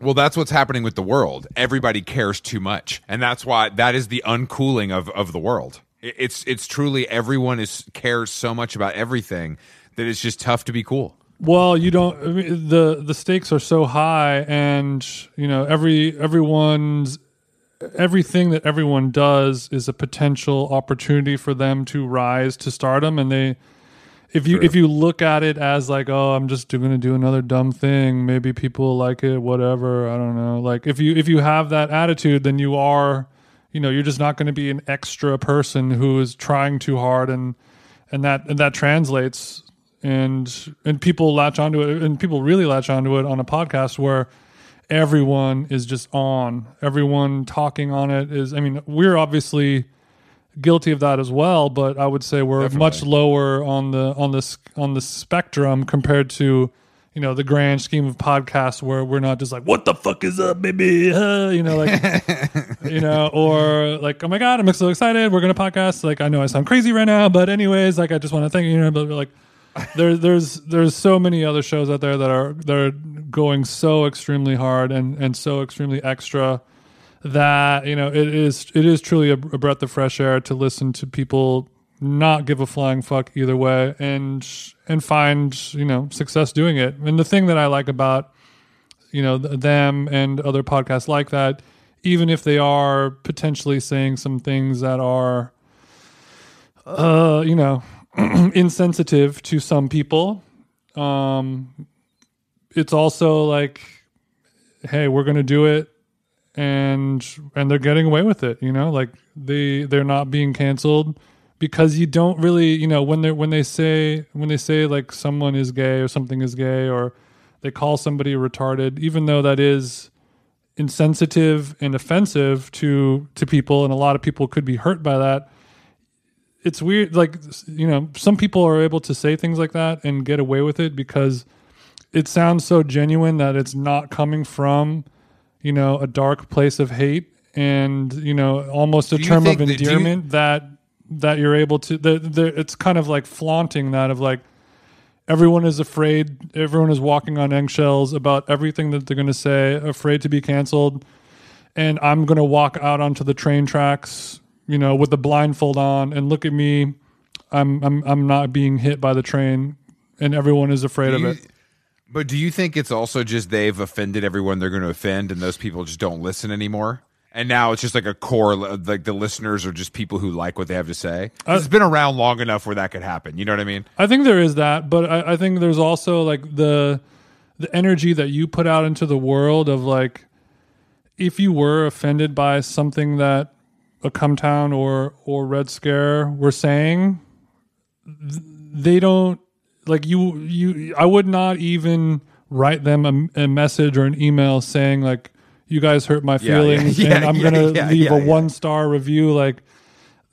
Well, that's what's happening with the world. Everybody cares too much, and that's why that is the uncooling of of the world. It's it's truly everyone is cares so much about everything that it's just tough to be cool. Well, you don't. I mean, the The stakes are so high, and you know every everyone's everything that everyone does is a potential opportunity for them to rise to stardom, and they. If you if you look at it as like oh I'm just going to do another dumb thing maybe people like it whatever I don't know like if you if you have that attitude then you are you know you're just not going to be an extra person who is trying too hard and and that and that translates and and people latch onto it and people really latch onto it on a podcast where everyone is just on. Everyone talking on it is. I mean, we're obviously guilty of that as well, but I would say we're Definitely. much lower on the on the s- on the spectrum compared to you know the grand scheme of podcasts where we're not just like what the fuck is up baby? Uh, [laughs] you know like [laughs] you know or like oh my god i'm so excited. We're gonna podcast. Like i know i sound crazy right now but anyways like i just want to thank you you know but like there, there's there's so many other shows out there that are that are going so extremely hard and and so extremely extra that you know it is it is truly a, a breath of fresh air to listen to people not give a flying fuck either way and and find you know success doing it. And the thing that i like about you know th- them and other podcasts like that even if they are potentially saying some things that are uh you know [clears throat] insensitive to some people um it's also like hey we're gonna do it and and they're getting away with it you know? Like they they're not being canceled because you don't really you know when they when they say when they say like someone is gay or something is gay or they call somebody retarded even though that is insensitive and offensive to to people and a lot of people could be hurt by that it's weird like you know some people are able to say things like that and get away with it because it sounds so genuine that it's not coming from you know a dark place of hate and you know almost a term of think that- you- endearment that that you're able to the, the, it's kind of like flaunting that of like everyone is afraid everyone is walking on eggshells about everything that they're going to say afraid to be canceled. And i'm going to walk out onto the train tracks you know with the blindfold on and look at me. I'm i'm i'm not being hit by the train and everyone is afraid of it But do you think it's also just they've offended everyone they're going to offend, and those people just don't listen anymore? And now it's just like a core, like the listeners are just people who like what they have to say. it's been around long enough where that could happen. You know what I mean? I think there is that, but I, I think there's also like the the energy that you put out into the world of like if you were offended by something that a Cum Town or or red scare were saying th- they don't like you you i would not even write them a, a message or an email saying like you guys hurt my Yeah, yeah, feelings [laughs] yeah, and i'm yeah, gonna yeah, leave yeah, a yeah. one star review. Like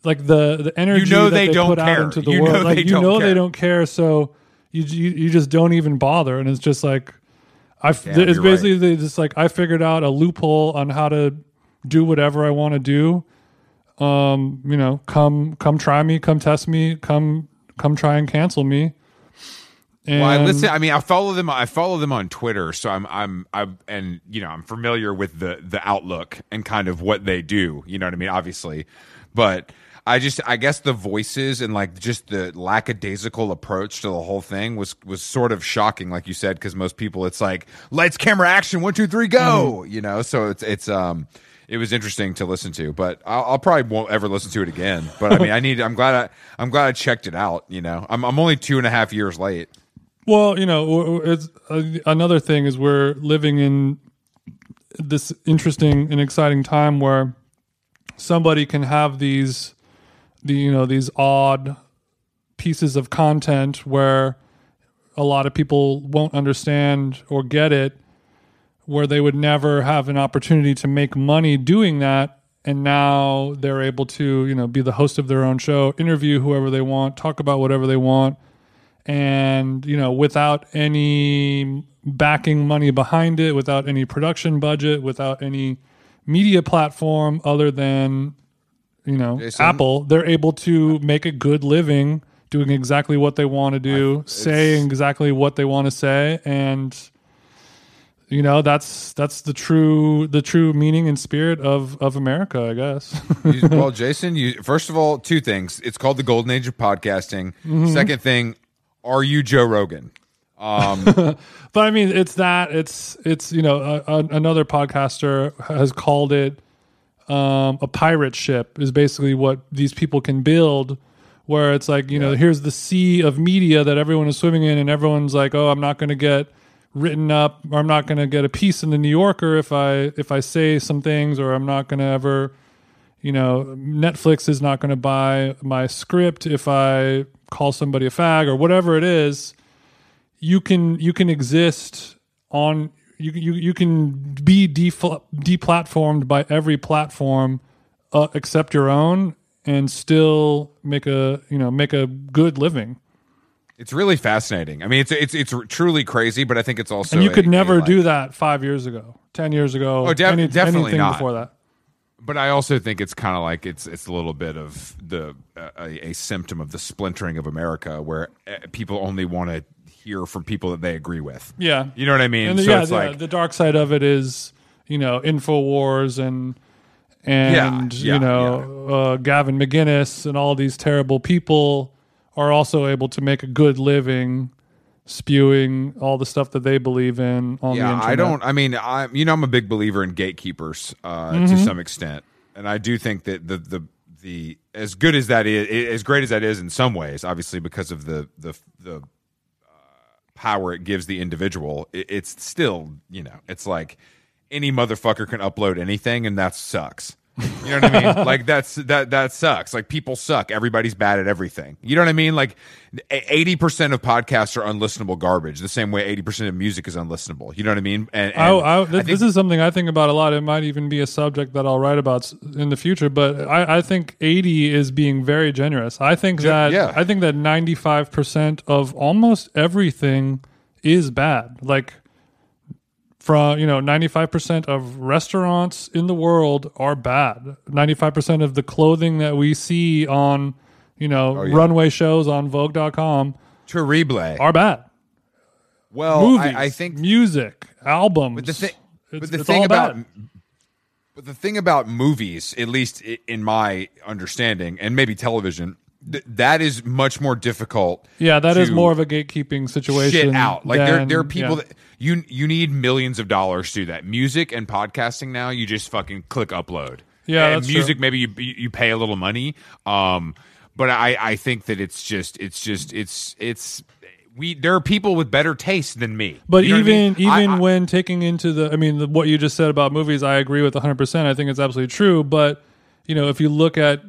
like the the energy know that they they, don't put out into the You know world like you know care. they don't care so you, you you just don't even bother and it's just like i Damn, it's basically they just like i figured out a loophole on how to do whatever i want to do. Um you know come come try me come test me come come try and cancel me and Well, I listen. I mean, I follow them. I follow them on Twitter, so I'm, I'm, I'm, and you know, I'm familiar with the the outlook and kind of what they do. You know what I mean? Obviously, but I just, I guess the voices and like just the lackadaisical approach to the whole thing was was sort of shocking, like you said, because most people, it's like lights, camera, action, one, two, three, go. You know, so it's it's um. It was interesting to listen to, but I'll, I'll probably won't ever listen to it again. But I mean, I need. I'm glad. I, I'm glad I checked it out. You know, I'm I'm only two and a half years late. Well, you know, it's uh, another thing is we're living in this interesting and exciting time where somebody can have these, the you know, these odd pieces of content where a lot of people won't understand or get it, where they would never have an opportunity to make money doing that. And now they're able to, you know, be the host of their own show, interview whoever they want, talk about whatever they want and you know without any backing money behind it without any production budget without any media platform other than you know Jason? apple they're able to make a good living doing exactly what they want to do saying exactly what they want to say and you know that's that's the true the true meaning and spirit of of america i guess well, [laughs] Jason, you first of all, two things. It's called the golden age of podcasting. Mm-hmm. Second thing, are you Joe Rogan? Um, [laughs] but I mean, it's that it's it's you know a, a, another podcaster has called it um, a pirate ship is basically what these people can build, where it's like you know here's the sea of media that everyone is swimming in, and everyone's like, oh, I'm not going to get written up, or I'm not going to get a piece in the New Yorker if I if I say some things, or I'm not going to ever. You know, Netflix is not going to buy my script if I call somebody a fag or whatever it is you can you can exist on you you you can be deplatformed by every platform uh, except your own and still make a you know make a good living. It's really fascinating. I mean, it's it's it's truly crazy, but I think it's also And you could a, never like- do that five years ago, ten years ago. Oh, def- any- definitely anything not. before that. But I also think it's kind of like it's it's a little bit of the uh, a, a symptom of the splintering of America, where uh, people only want to hear from people that they agree with. Yeah, You know what I mean? and the, so yeah, the, like the dark side of it is you know Infowars and and Yeah, yeah, you know Uh, Gavin McInnes and all these terrible people are also able to make a good living spewing all the stuff that they believe in on the yeah, internet. I don't. I mean, I you know I'm a big believer in gatekeepers uh, Mm-hmm. to some extent, and I do think that the the the as good as that is, as great as that is in some ways, obviously because of the the the uh, power it gives the individual, it, it's still you know it's like any motherfucker can upload anything, and that sucks. You know what I mean? [laughs] like that's that that sucks. Like people suck. Everybody's bad at everything. You know what I mean? Like eighty percent of podcasts are unlistenable garbage. The same way eighty percent of music is unlistenable. You know what I mean? And, and I, I, I think- this is something I think about a lot. It might even be a subject that I'll write about in the future. But I, I think 80 is being very generous. I think that yeah. I think that 95 percent of almost everything is bad. Like from you know 95 percent of restaurants in the world are bad. 95 percent of the clothing that we see on you know Oh, yeah. runway shows on Vogue.com terrible. are bad. Well, Movies, I, I think music, albums. But the thing, It's- but the thing about, bad. but the thing about movies, at least in my understanding, and maybe television, th- that is much more difficult. Yeah, that is more of a gatekeeping situation. shit out. Like there, than- there are people yeah. that you you need millions of dollars to do that. Music and podcasting now, you just fucking click upload. Yeah, and music true. maybe you you pay a little money. Um, but I I think that it's just it's just it's it's we there are people with better taste than me. But You know what I even? I- even I- when taking into the, I mean, the, what you just said about movies, I agree with 100. percent I think it's absolutely true. But you know, if you look at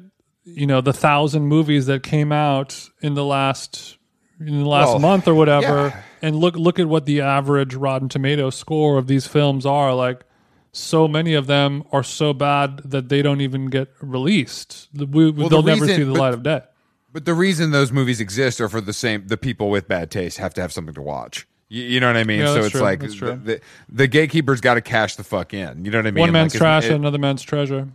you know the thousand movies that came out in the last in the last Well, month or whatever, yeah. and look look at what the average Rotten Tomato score of these films are, like so many of them are so bad that they don't even get released. We, the they'll never reason- see the but- light of day. But the reason those movies exist are for the same the people with bad taste have to have something to watch. You, you know what I mean? Yeah, so it's true. like the, the, the gatekeeper's got to cash the fuck in. You know what I mean? One man's Like, trash, it- another man's treasure.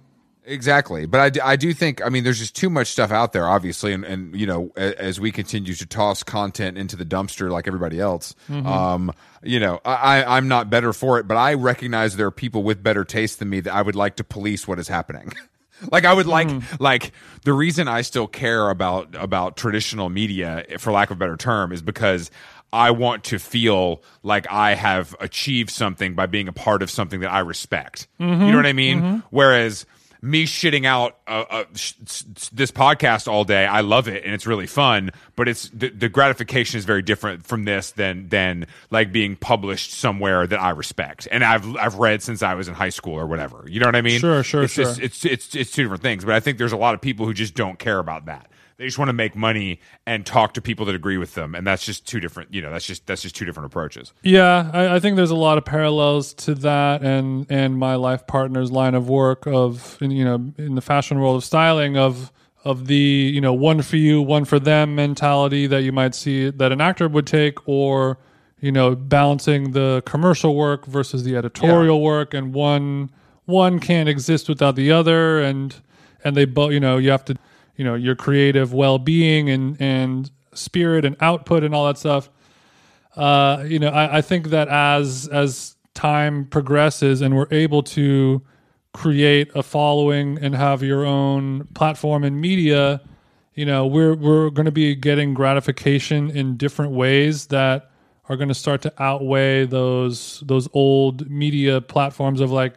Exactly, but I do, I do think I mean there's just too much stuff out there, obviously, and, and you know as, as we continue to toss content into the dumpster like everybody else, Mm-hmm. um, you know I I'm not better for it, but I recognize there are people with better taste than me that I would like to police what is happening. [laughs] like I would like Mm-hmm. like the reason I still care about about traditional media, for lack of a better term, is because I want to feel like I have achieved something by being a part of something that I respect. Mm-hmm. You know what I mean? Whereas me shitting out uh, uh, sh- s- s- this podcast all day, I love it and it's really fun. But it's the, the gratification is very different from this than than like being published somewhere that I respect and I've I've read since I was in high school or whatever. You know what I mean? Sure, sure, it's Just, sure. it's it's it's two different things. But I think there's a lot of people who just don't care about that. They just want to make money and talk to people that agree with them, and that's just two different. You know, that's just that's just two different approaches. Yeah, I, I think there's a lot of parallels to that and and my life partner's line of work of in, you know in the fashion world of styling of of the you know one for you one for them mentality that you might see that an actor would take or you know balancing the commercial work versus the editorial work and one one can't exist without the other and and they both you know you have to you know your creative well-being and and spirit and output and all that stuff. Uh, you know, I, I think that as as time progresses and we're able to create a following and have your own platform and media, you know, we're we're going to be getting gratification in different ways that are going to start to outweigh those those old media platforms of like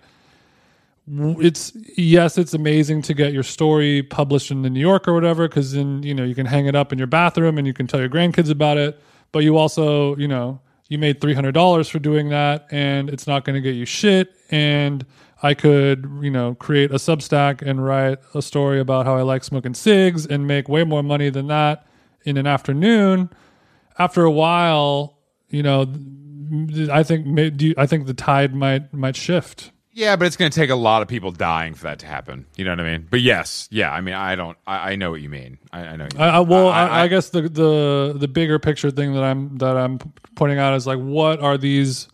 it's yes it's amazing to get your story published in the new york or whatever because then you know you can hang it up in your bathroom and you can tell your grandkids about it. But you also you know you made $300 for doing that and it's not going to get you shit. And i could you know create a substack and write a story about how i like smoking cigs and make way more money than that in an afternoon. After a while, you know, I think do I think the tide might might shift. Yeah, but it's going to take a lot of people dying for that to happen. You know what I mean? But yes, yeah. I mean, I don't. I, I know what you mean. I, I know. What you mean. I, well, I- guess the, the the bigger picture thing that I'm that I'm pointing out is like, what are these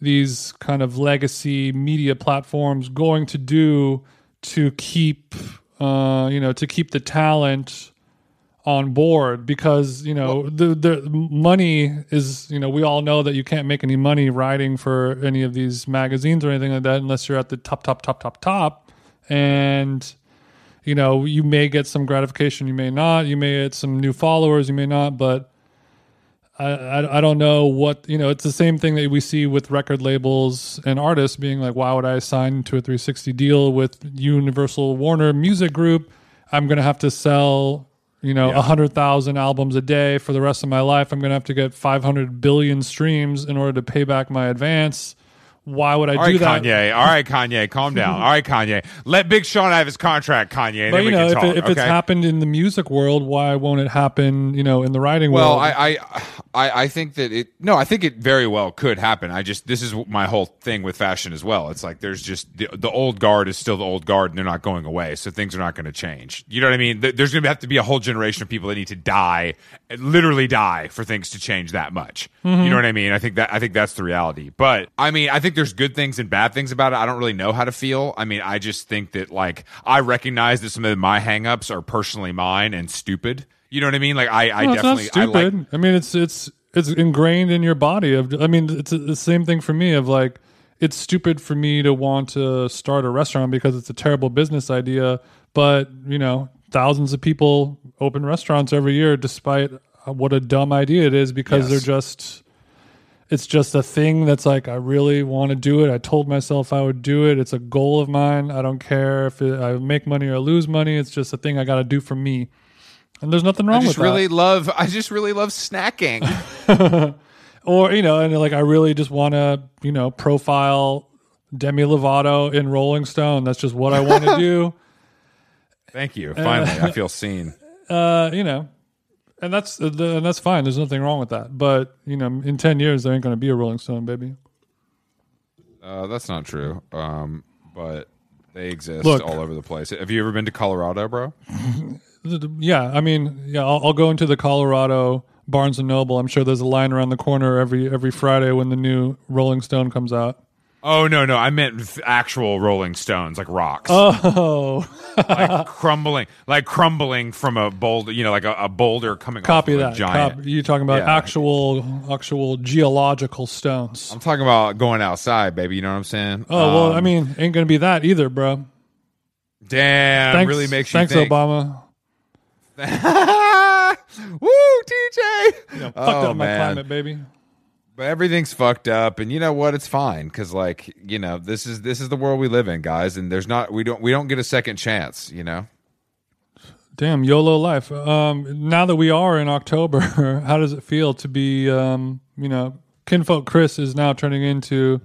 these kind of legacy media platforms going to do to keep uh, you know to keep the talent on board? Because you know the the money is you know we all know that you can't make any money writing for any of these magazines or anything like that unless you're at the top top top top top and you know you may get some gratification you may not you may get some new followers you may not but I, I, I don't know what you know it's the same thing that we see with record labels and artists being like why would i sign to a 360 deal with universal warner music group i'm going to have to sell you know a 100000 albums a day for the rest of my life. I'm going to have to get 500 billion streams in order to pay back my advance why would i All do right, that Kanye. All right, Kanye. [laughs] Calm down. All right, Kanye. Let Big Sean have his contract, Kanye. But then you we know, can if, talk. it, if it's happened in the music world, why won't it happen? You know, in the writing Well, world. I, I, I, I think that it. No, I think it very well could happen. I just this is my whole thing with fashion as well. It's like there's just the, the old guard is still the old guard, and they're not going away. So things are not going to change. You know what I mean? There's going to have to be a whole generation of people that need to die, literally die, for things to change that much. Mm-hmm. You know what I mean? I think that I think that's the reality. But I mean, I think there's good things and bad things about it. I don't really know how to feel. I mean, I just think that like I recognize that some of my hangups are personally mine and stupid. You know what I mean? Like I, I No, it's definitely not I stupid. like I, mean, it's it's it's ingrained in your body. Of I mean, it's the same thing for me. Of like, it's stupid for me to want to start a restaurant because it's a terrible business idea. But you know, thousands of people open restaurants every year, despite what a dumb idea it is, because Yes. they're just. It's just a thing that's like I really want to do it. I told myself I would do it. It's a goal of mine. I don't care if it, I make money or lose money. It's just a thing I got to do for me. And there's nothing wrong I just with that. really love. I just really love snacking. [laughs] [laughs] or you know, and like I really just want to, you know, profile Demi Lovato in Rolling Stone. That's just what I want to [laughs] do. Thank you. Finally, I feel seen. Uh, you know, and that's the, and that's fine. There's nothing wrong with that. But you know, in ten years, there ain't going to be a Rolling Stone, baby. Uh, that's not true. Um, but they exist Look. all over the place. Have you ever been to Colorado, bro? [laughs] Yeah, I mean, yeah, I'll, I'll go into the Colorado Barnes and Noble. I'm sure there's a line around the corner every every Friday when the new Rolling Stone comes out. Oh no, no, I meant actual Rolling Stones, like rocks, Oh, [laughs] like crumbling, like crumbling from a boulder. You know, like a, a boulder coming. copy that. A giant. Cop- you talking about Yeah. actual actual geological stones? I'm talking about going outside, baby. You know what I'm saying? Oh well, Um, I mean, ain't gonna be that either, bro. damn, Thanks, really makes you thanks, think. Obama. [laughs] Woo, TJ. Fucked oh up my man, climate, baby. But everything's fucked up, and you know what? It's fine because, like, you know, this is this is the world we live in, guys, and there's not we don't we don't get a second chance. You know. Damn, YOLO life. Um, now that we are in October, [laughs] how does it feel to be, um, you know, Kinfolk Chris is now turning into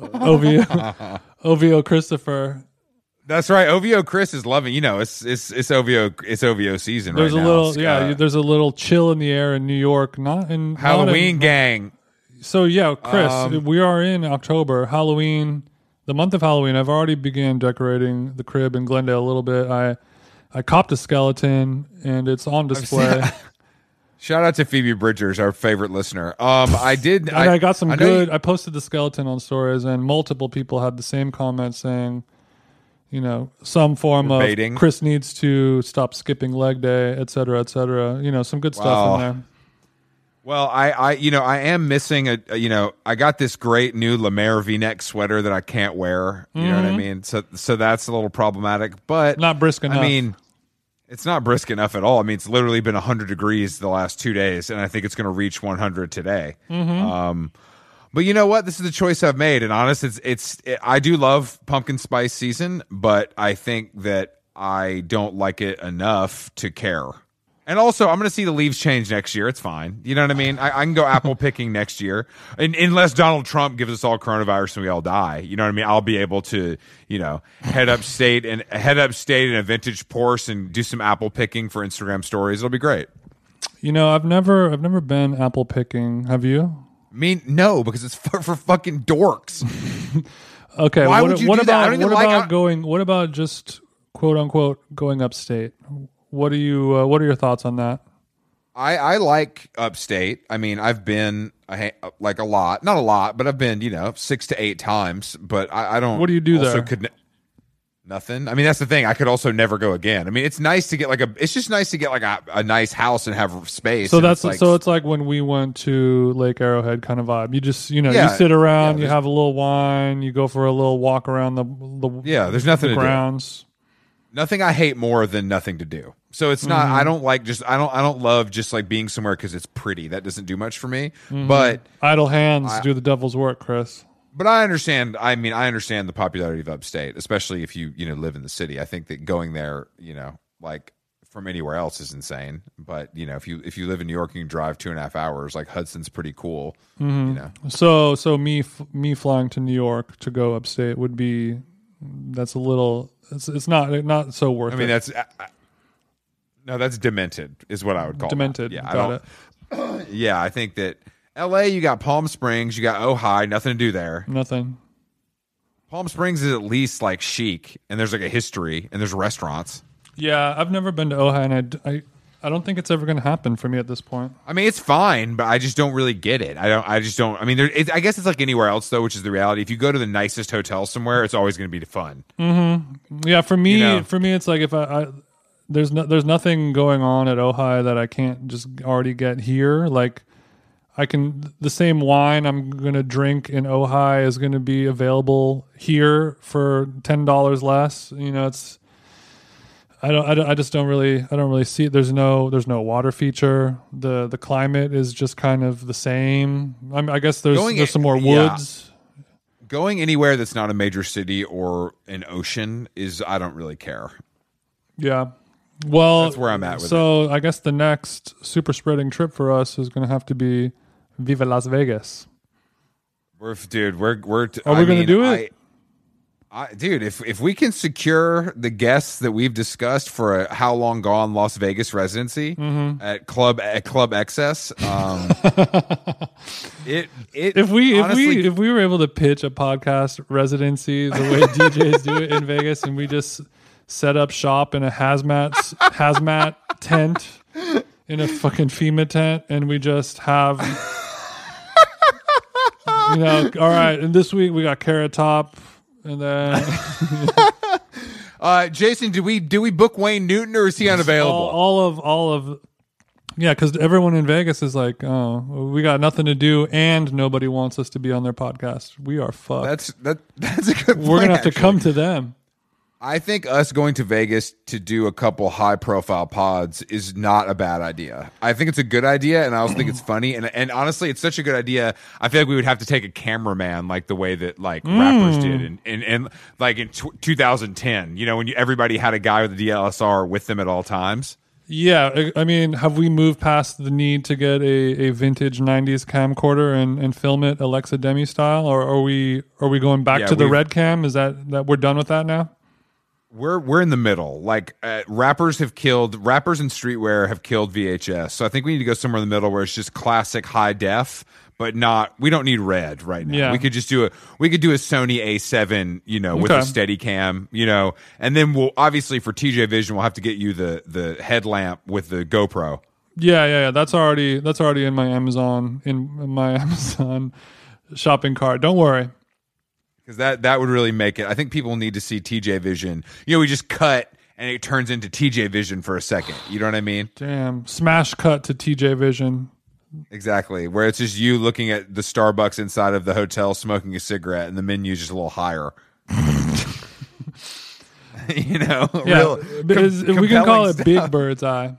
OVO, OVO [laughs] Christopher. That's right. OVO Chris is loving. You know, it's it's it's OVO it's OVO season There's right a now. little, yeah, uh, there's a little chill in the air in New York, not in not in- Halloween gang. So yeah, Chris, Um, we are in October, Halloween, the month of Halloween. I've already began decorating the crib in Glendale a little bit. I I copped a skeleton and it's on display. [laughs] Shout out to Phoebe Bridgers, our favorite listener. Um, I did. [laughs] and I, got some know good. you- I posted the skeleton on stories, and multiple people had the same comment saying, you know, some form of Baiting. Chris needs to stop skipping leg day, et cetera, et cetera. You know, some good stuff Wow. in there. Well, I, I, you know, I am missing a, a- you know, I got this great new Lemaire V-neck sweater that I can't wear. You know what I mean? So, so that's a little problematic. But Mm-hmm. Not brisk enough. I mean, it's not brisk enough at all. I mean, it's literally been 100 degrees the last two days, and I think it's going to reach 100 today. Mm-hmm. Um, but you know what? This is the choice I've made, and honest, it's it's. It, I do love pumpkin spice season, but I think that I don't like it enough to care. And also, I'm going to see the leaves change next year. It's fine. You know what I mean? I, I can go apple picking next year, and, unless Donald Trump gives us all coronavirus and we all die. You know what I mean? I'll be able to, you know, head upstate and head upstate in a vintage Porsche and do some apple picking for Instagram stories. It'll be great. you know, I've never, I've never been apple picking. Have you? Mean, no, because it's for, for fucking dorks. [laughs] Okay, Why what, would you what do that? I about don't even what like- about I- going? What about just quote unquote going upstate? What are you? Uh, what are your thoughts on that? I, I like upstate. I mean, I've been a like a lot, not a lot, but I've been you know six to eight times. But I, I don't. What do you do also there? Could nothing. I mean, that's the thing. I could also never go again. I mean, it's nice to get like a. It's just nice to get like a, a nice house and have space. So that's it's like, so it's like when we went to Lake Arrowhead kind of vibe. You just you know Yeah, you sit around, yeah, you have a little wine, you go for a little walk around the the yeah. There's nothing the grounds. Nothing I hate more than nothing to do. So it's not. Mm-hmm. I don't like just. I don't. I don't love just like being somewhere because it's pretty. That doesn't do much for me. Mm-hmm. But Idle hands do the devil's work, Chris. but I understand. I mean, I understand the popularity of upstate, especially if you you know live in the city. I think that going there, you know, like from anywhere else is insane. But you know, if you if you live in New York, you can drive two and a half hours. Like Hudson's pretty cool. Mm-hmm. You know, So so me f- me flying to New York to go upstate would be that's a little it's it's not not so worth it. I mean it. that's. I, I- no, that's demented, is what I would call that. Demented. Yeah, I don't. it. [clears throat] Yeah, I think that L.A. You got Palm Springs, you got Ojai, nothing to do there. Nothing. Palm Springs is at least like chic, and there's like a history, and there's restaurants. Yeah, I've never been to Ojai, and I I, I don't think it's ever going to happen for me at this point. I mean, it's fine, but I just don't really get it. I don't. I just don't. I mean, there. It, I guess it's like anywhere else, though, which is the reality. If you go to the nicest hotel somewhere, it's always going to be fun. Hmm. Yeah, for me, You know. for me, it's like if I, I there's no, there's nothing going on at Ojai that I can't just already get here. Like I can the same wine I'm gonna drink in Ojai is gonna be available here for ten dollars less. You know, it's I don't, I don't I just don't really I don't really see it. There's no there's no water feature. The the climate is just kind of the same. I, mean, I guess there's Going there's some more yeah. woods. Going anywhere that's not a major city or an ocean is I don't really care. Yeah. Well, That's where I'm at with so I guess the next super spreading trip for us is going to have to be Viva Las Vegas. We're dude. We're we're. Are we gonna do it? I, I, dude, if if we can secure the guests that we've discussed for a how long gone Las Vegas residency Mm-hmm. at Club at Club XS, um, [laughs] it it If we if we if we were able to pitch a podcast residency the way [laughs] DJs do it in Vegas, and we just set up shop in a hazmat hazmat tent in a fucking FEMA tent, and we just have. [laughs] You know, all right. And this week we got Carrot Top, and then [laughs] uh, Jason, do we do we book Wayne Newton or is he unavailable? all, all of all of yeah because everyone in vegas is like oh we got nothing to do and nobody wants us to be on their podcast we are fucked that's that [laughs] that's a good. we're point, gonna have to actually. come to them I think us going to Vegas to do a couple high profile pods is not a bad idea. I think it's a good idea and I also think it's [clears throat] funny and and honestly it's such a good idea. I feel like we would have to take a cameraman like the way that like hmm. rappers did in in, in like in tw 2010, you know, when you, everybody had a guy with a DSLR with them at all times. yeah I- i mean have we moved past the need to get a, a vintage 90s camcorder and, and film it Alexa Demie style or are we are we going back Yeah, to the red cam is that that we're done with that now We're we're in the middle. Like uh, rappers have killed rappers and streetwear have killed VHS. So I think we need to go somewhere in the middle where it's just classic high def, but not. We don't need red right now. Yeah. We could just do a we could do a Sony A7, you know, with a Okay. steady cam, you know, and then we'll obviously for TJ Vision we'll have to get you the the headlamp with the GoPro. Yeah, yeah, yeah. That's already that's already in my Amazon in my [laughs] Amazon shopping cart. Don't worry. Because that that would really make it. I think people need to see TJ Vision. You know, we just cut and it turns into TJ Vision for a second. You know what I mean? Damn. Smash cut to TJ Vision. Exactly. Where it's just you looking at the Starbucks inside of the hotel smoking a cigarette and the menu's just a little higher. [laughs] you know? Yeah. real com- we can call it stuff. Big Bird's Eye.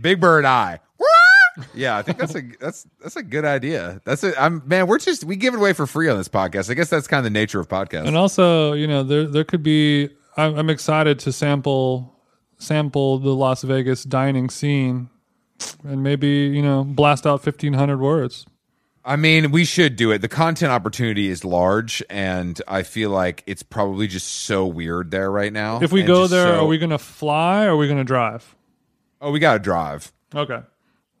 Big Bird Eye. Yeah, I think that's a that's that's a good idea. That's it. I'm man, we're just we give it away for free on this podcast. I guess that's kind of the nature of podcasts. And also, you know, there there could be I'm, I'm excited to sample sample the Las Vegas dining scene and maybe, you know, blast out 1500 words. I mean, we should do it. The content opportunity is large, and I feel like it's probably just so weird there right now. If we go there, so- are we going to fly or are we going to drive? Oh, we got to drive. Okay.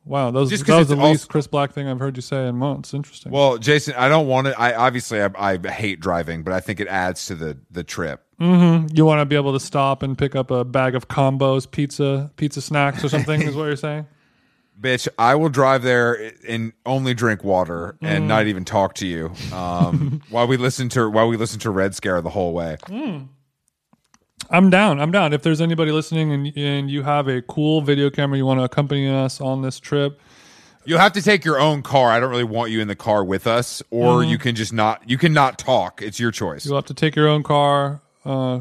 Wow, Just that was the least also- Chris Black thing I've heard you say in months. Interesting. Well, Jason, I don't want to. I obviously I, I hate driving, but I think it adds to the the trip. you want to be able to stop and pick up a bag of combos, pizza, pizza snacks, or something. is what you're saying? [laughs] Bitch, I will drive there and only drink water and Mm. not even talk to you um, [laughs] while we listen to while we listen to Red Scare the whole way. I'm down. I'm down. If there's anybody listening and and you have a cool video camera, you want to accompany us on this trip. You'll have to take your own car. I don't really want you in the car with us, or Mm-hmm. you can just not. You can not talk. It's your choice. You'll have to take your own car. Uh,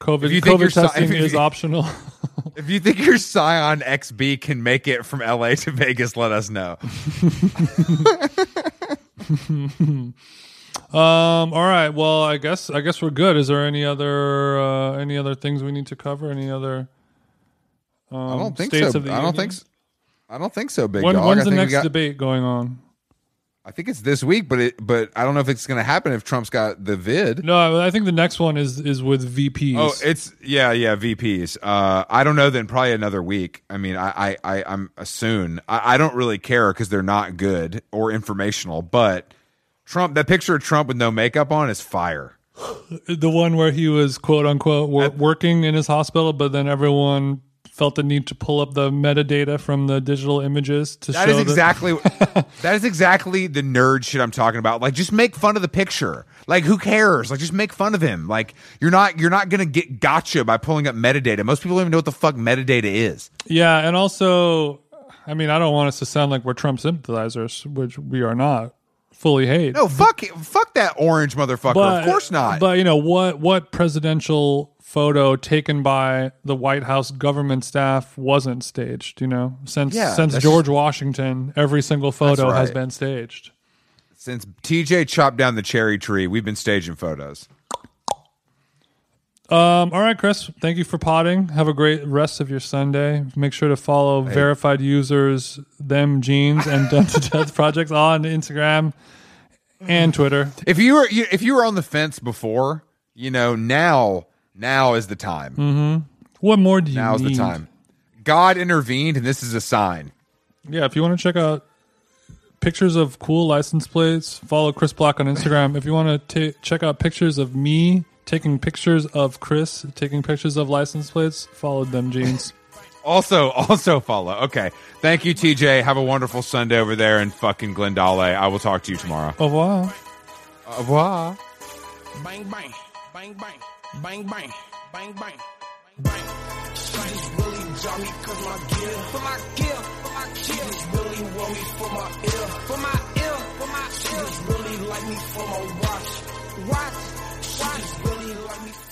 COVID COVID si- testing you- is [laughs] optional. [laughs] If you think your Scion XB can make it from LA to Vegas, let us know. [laughs] Um. All right. Well, I guess I guess we're good. Is there any other uh, any other things we need to cover? Any other? Um, I don't think states so. Of the I don't union? think. So. I don't think so, big When, dog. when's I the next got- debate going on? I think it's this week, but it. But I don't know if it's going to happen if Trump's got the vid. No, I think the next one is is with VPs. Oh, it's yeah, yeah. VPs. Uh, I don't know. Then probably another week. I mean, I, I, I I'm soon. I, I don't really care because they're not good or informational. But Trump, that picture of Trump with no makeup on is fire. [gasps] the one where he was quote unquote wor- working in his hospital, but then everyone felt the need to pull up the metadata from the digital images to That show is exactly [laughs] that is exactly the nerd shit I'm talking about. Like, just make fun of the picture. Like, who cares? Like, just make fun of him. Like, you're not you're not gonna get gotcha by pulling up metadata. Most people don't even know what the fuck metadata is. Yeah, and also, I mean, I don't want us to sound like we're Trump sympathizers, which we are not. Fully hate. No, fuck fuck that orange motherfucker. of course not. But you know what? What presidential photo taken by the White House government staff wasn't staged? You know, since Yeah, since George Washington, every single photo has been staged. Since TJ chopped down the cherry tree, we've been staging photos. Um, all right, Chris. Thank you for potting. Have a great rest of your Sunday. Make sure to follow verified users, them jeans, and Done to Death [laughs] projects on Instagram and Twitter. If you were you, if you were on the fence before, you know now now is the time. What more do you Now's need? the time. God intervened, and this is a sign. Yeah, if you want to check out pictures of cool license plates, follow Chris Black on Instagram. If you want to ta check out pictures of me taking pictures of Chris taking pictures of license plates, followed them jeans. [laughs] Also, also follow. Okay. Thank you, TJ. Have a wonderful Sunday over there in fucking Glendale. I will talk to you tomorrow. Au revoir. Au revoir. Bang bang, bang bang, bang bang, bang bang, bang. She really draw me cause my gear, for my gear, for my gear. Really want me for my ear, for my ear, for my ear. Really like me for my watch, watch. She just really like me.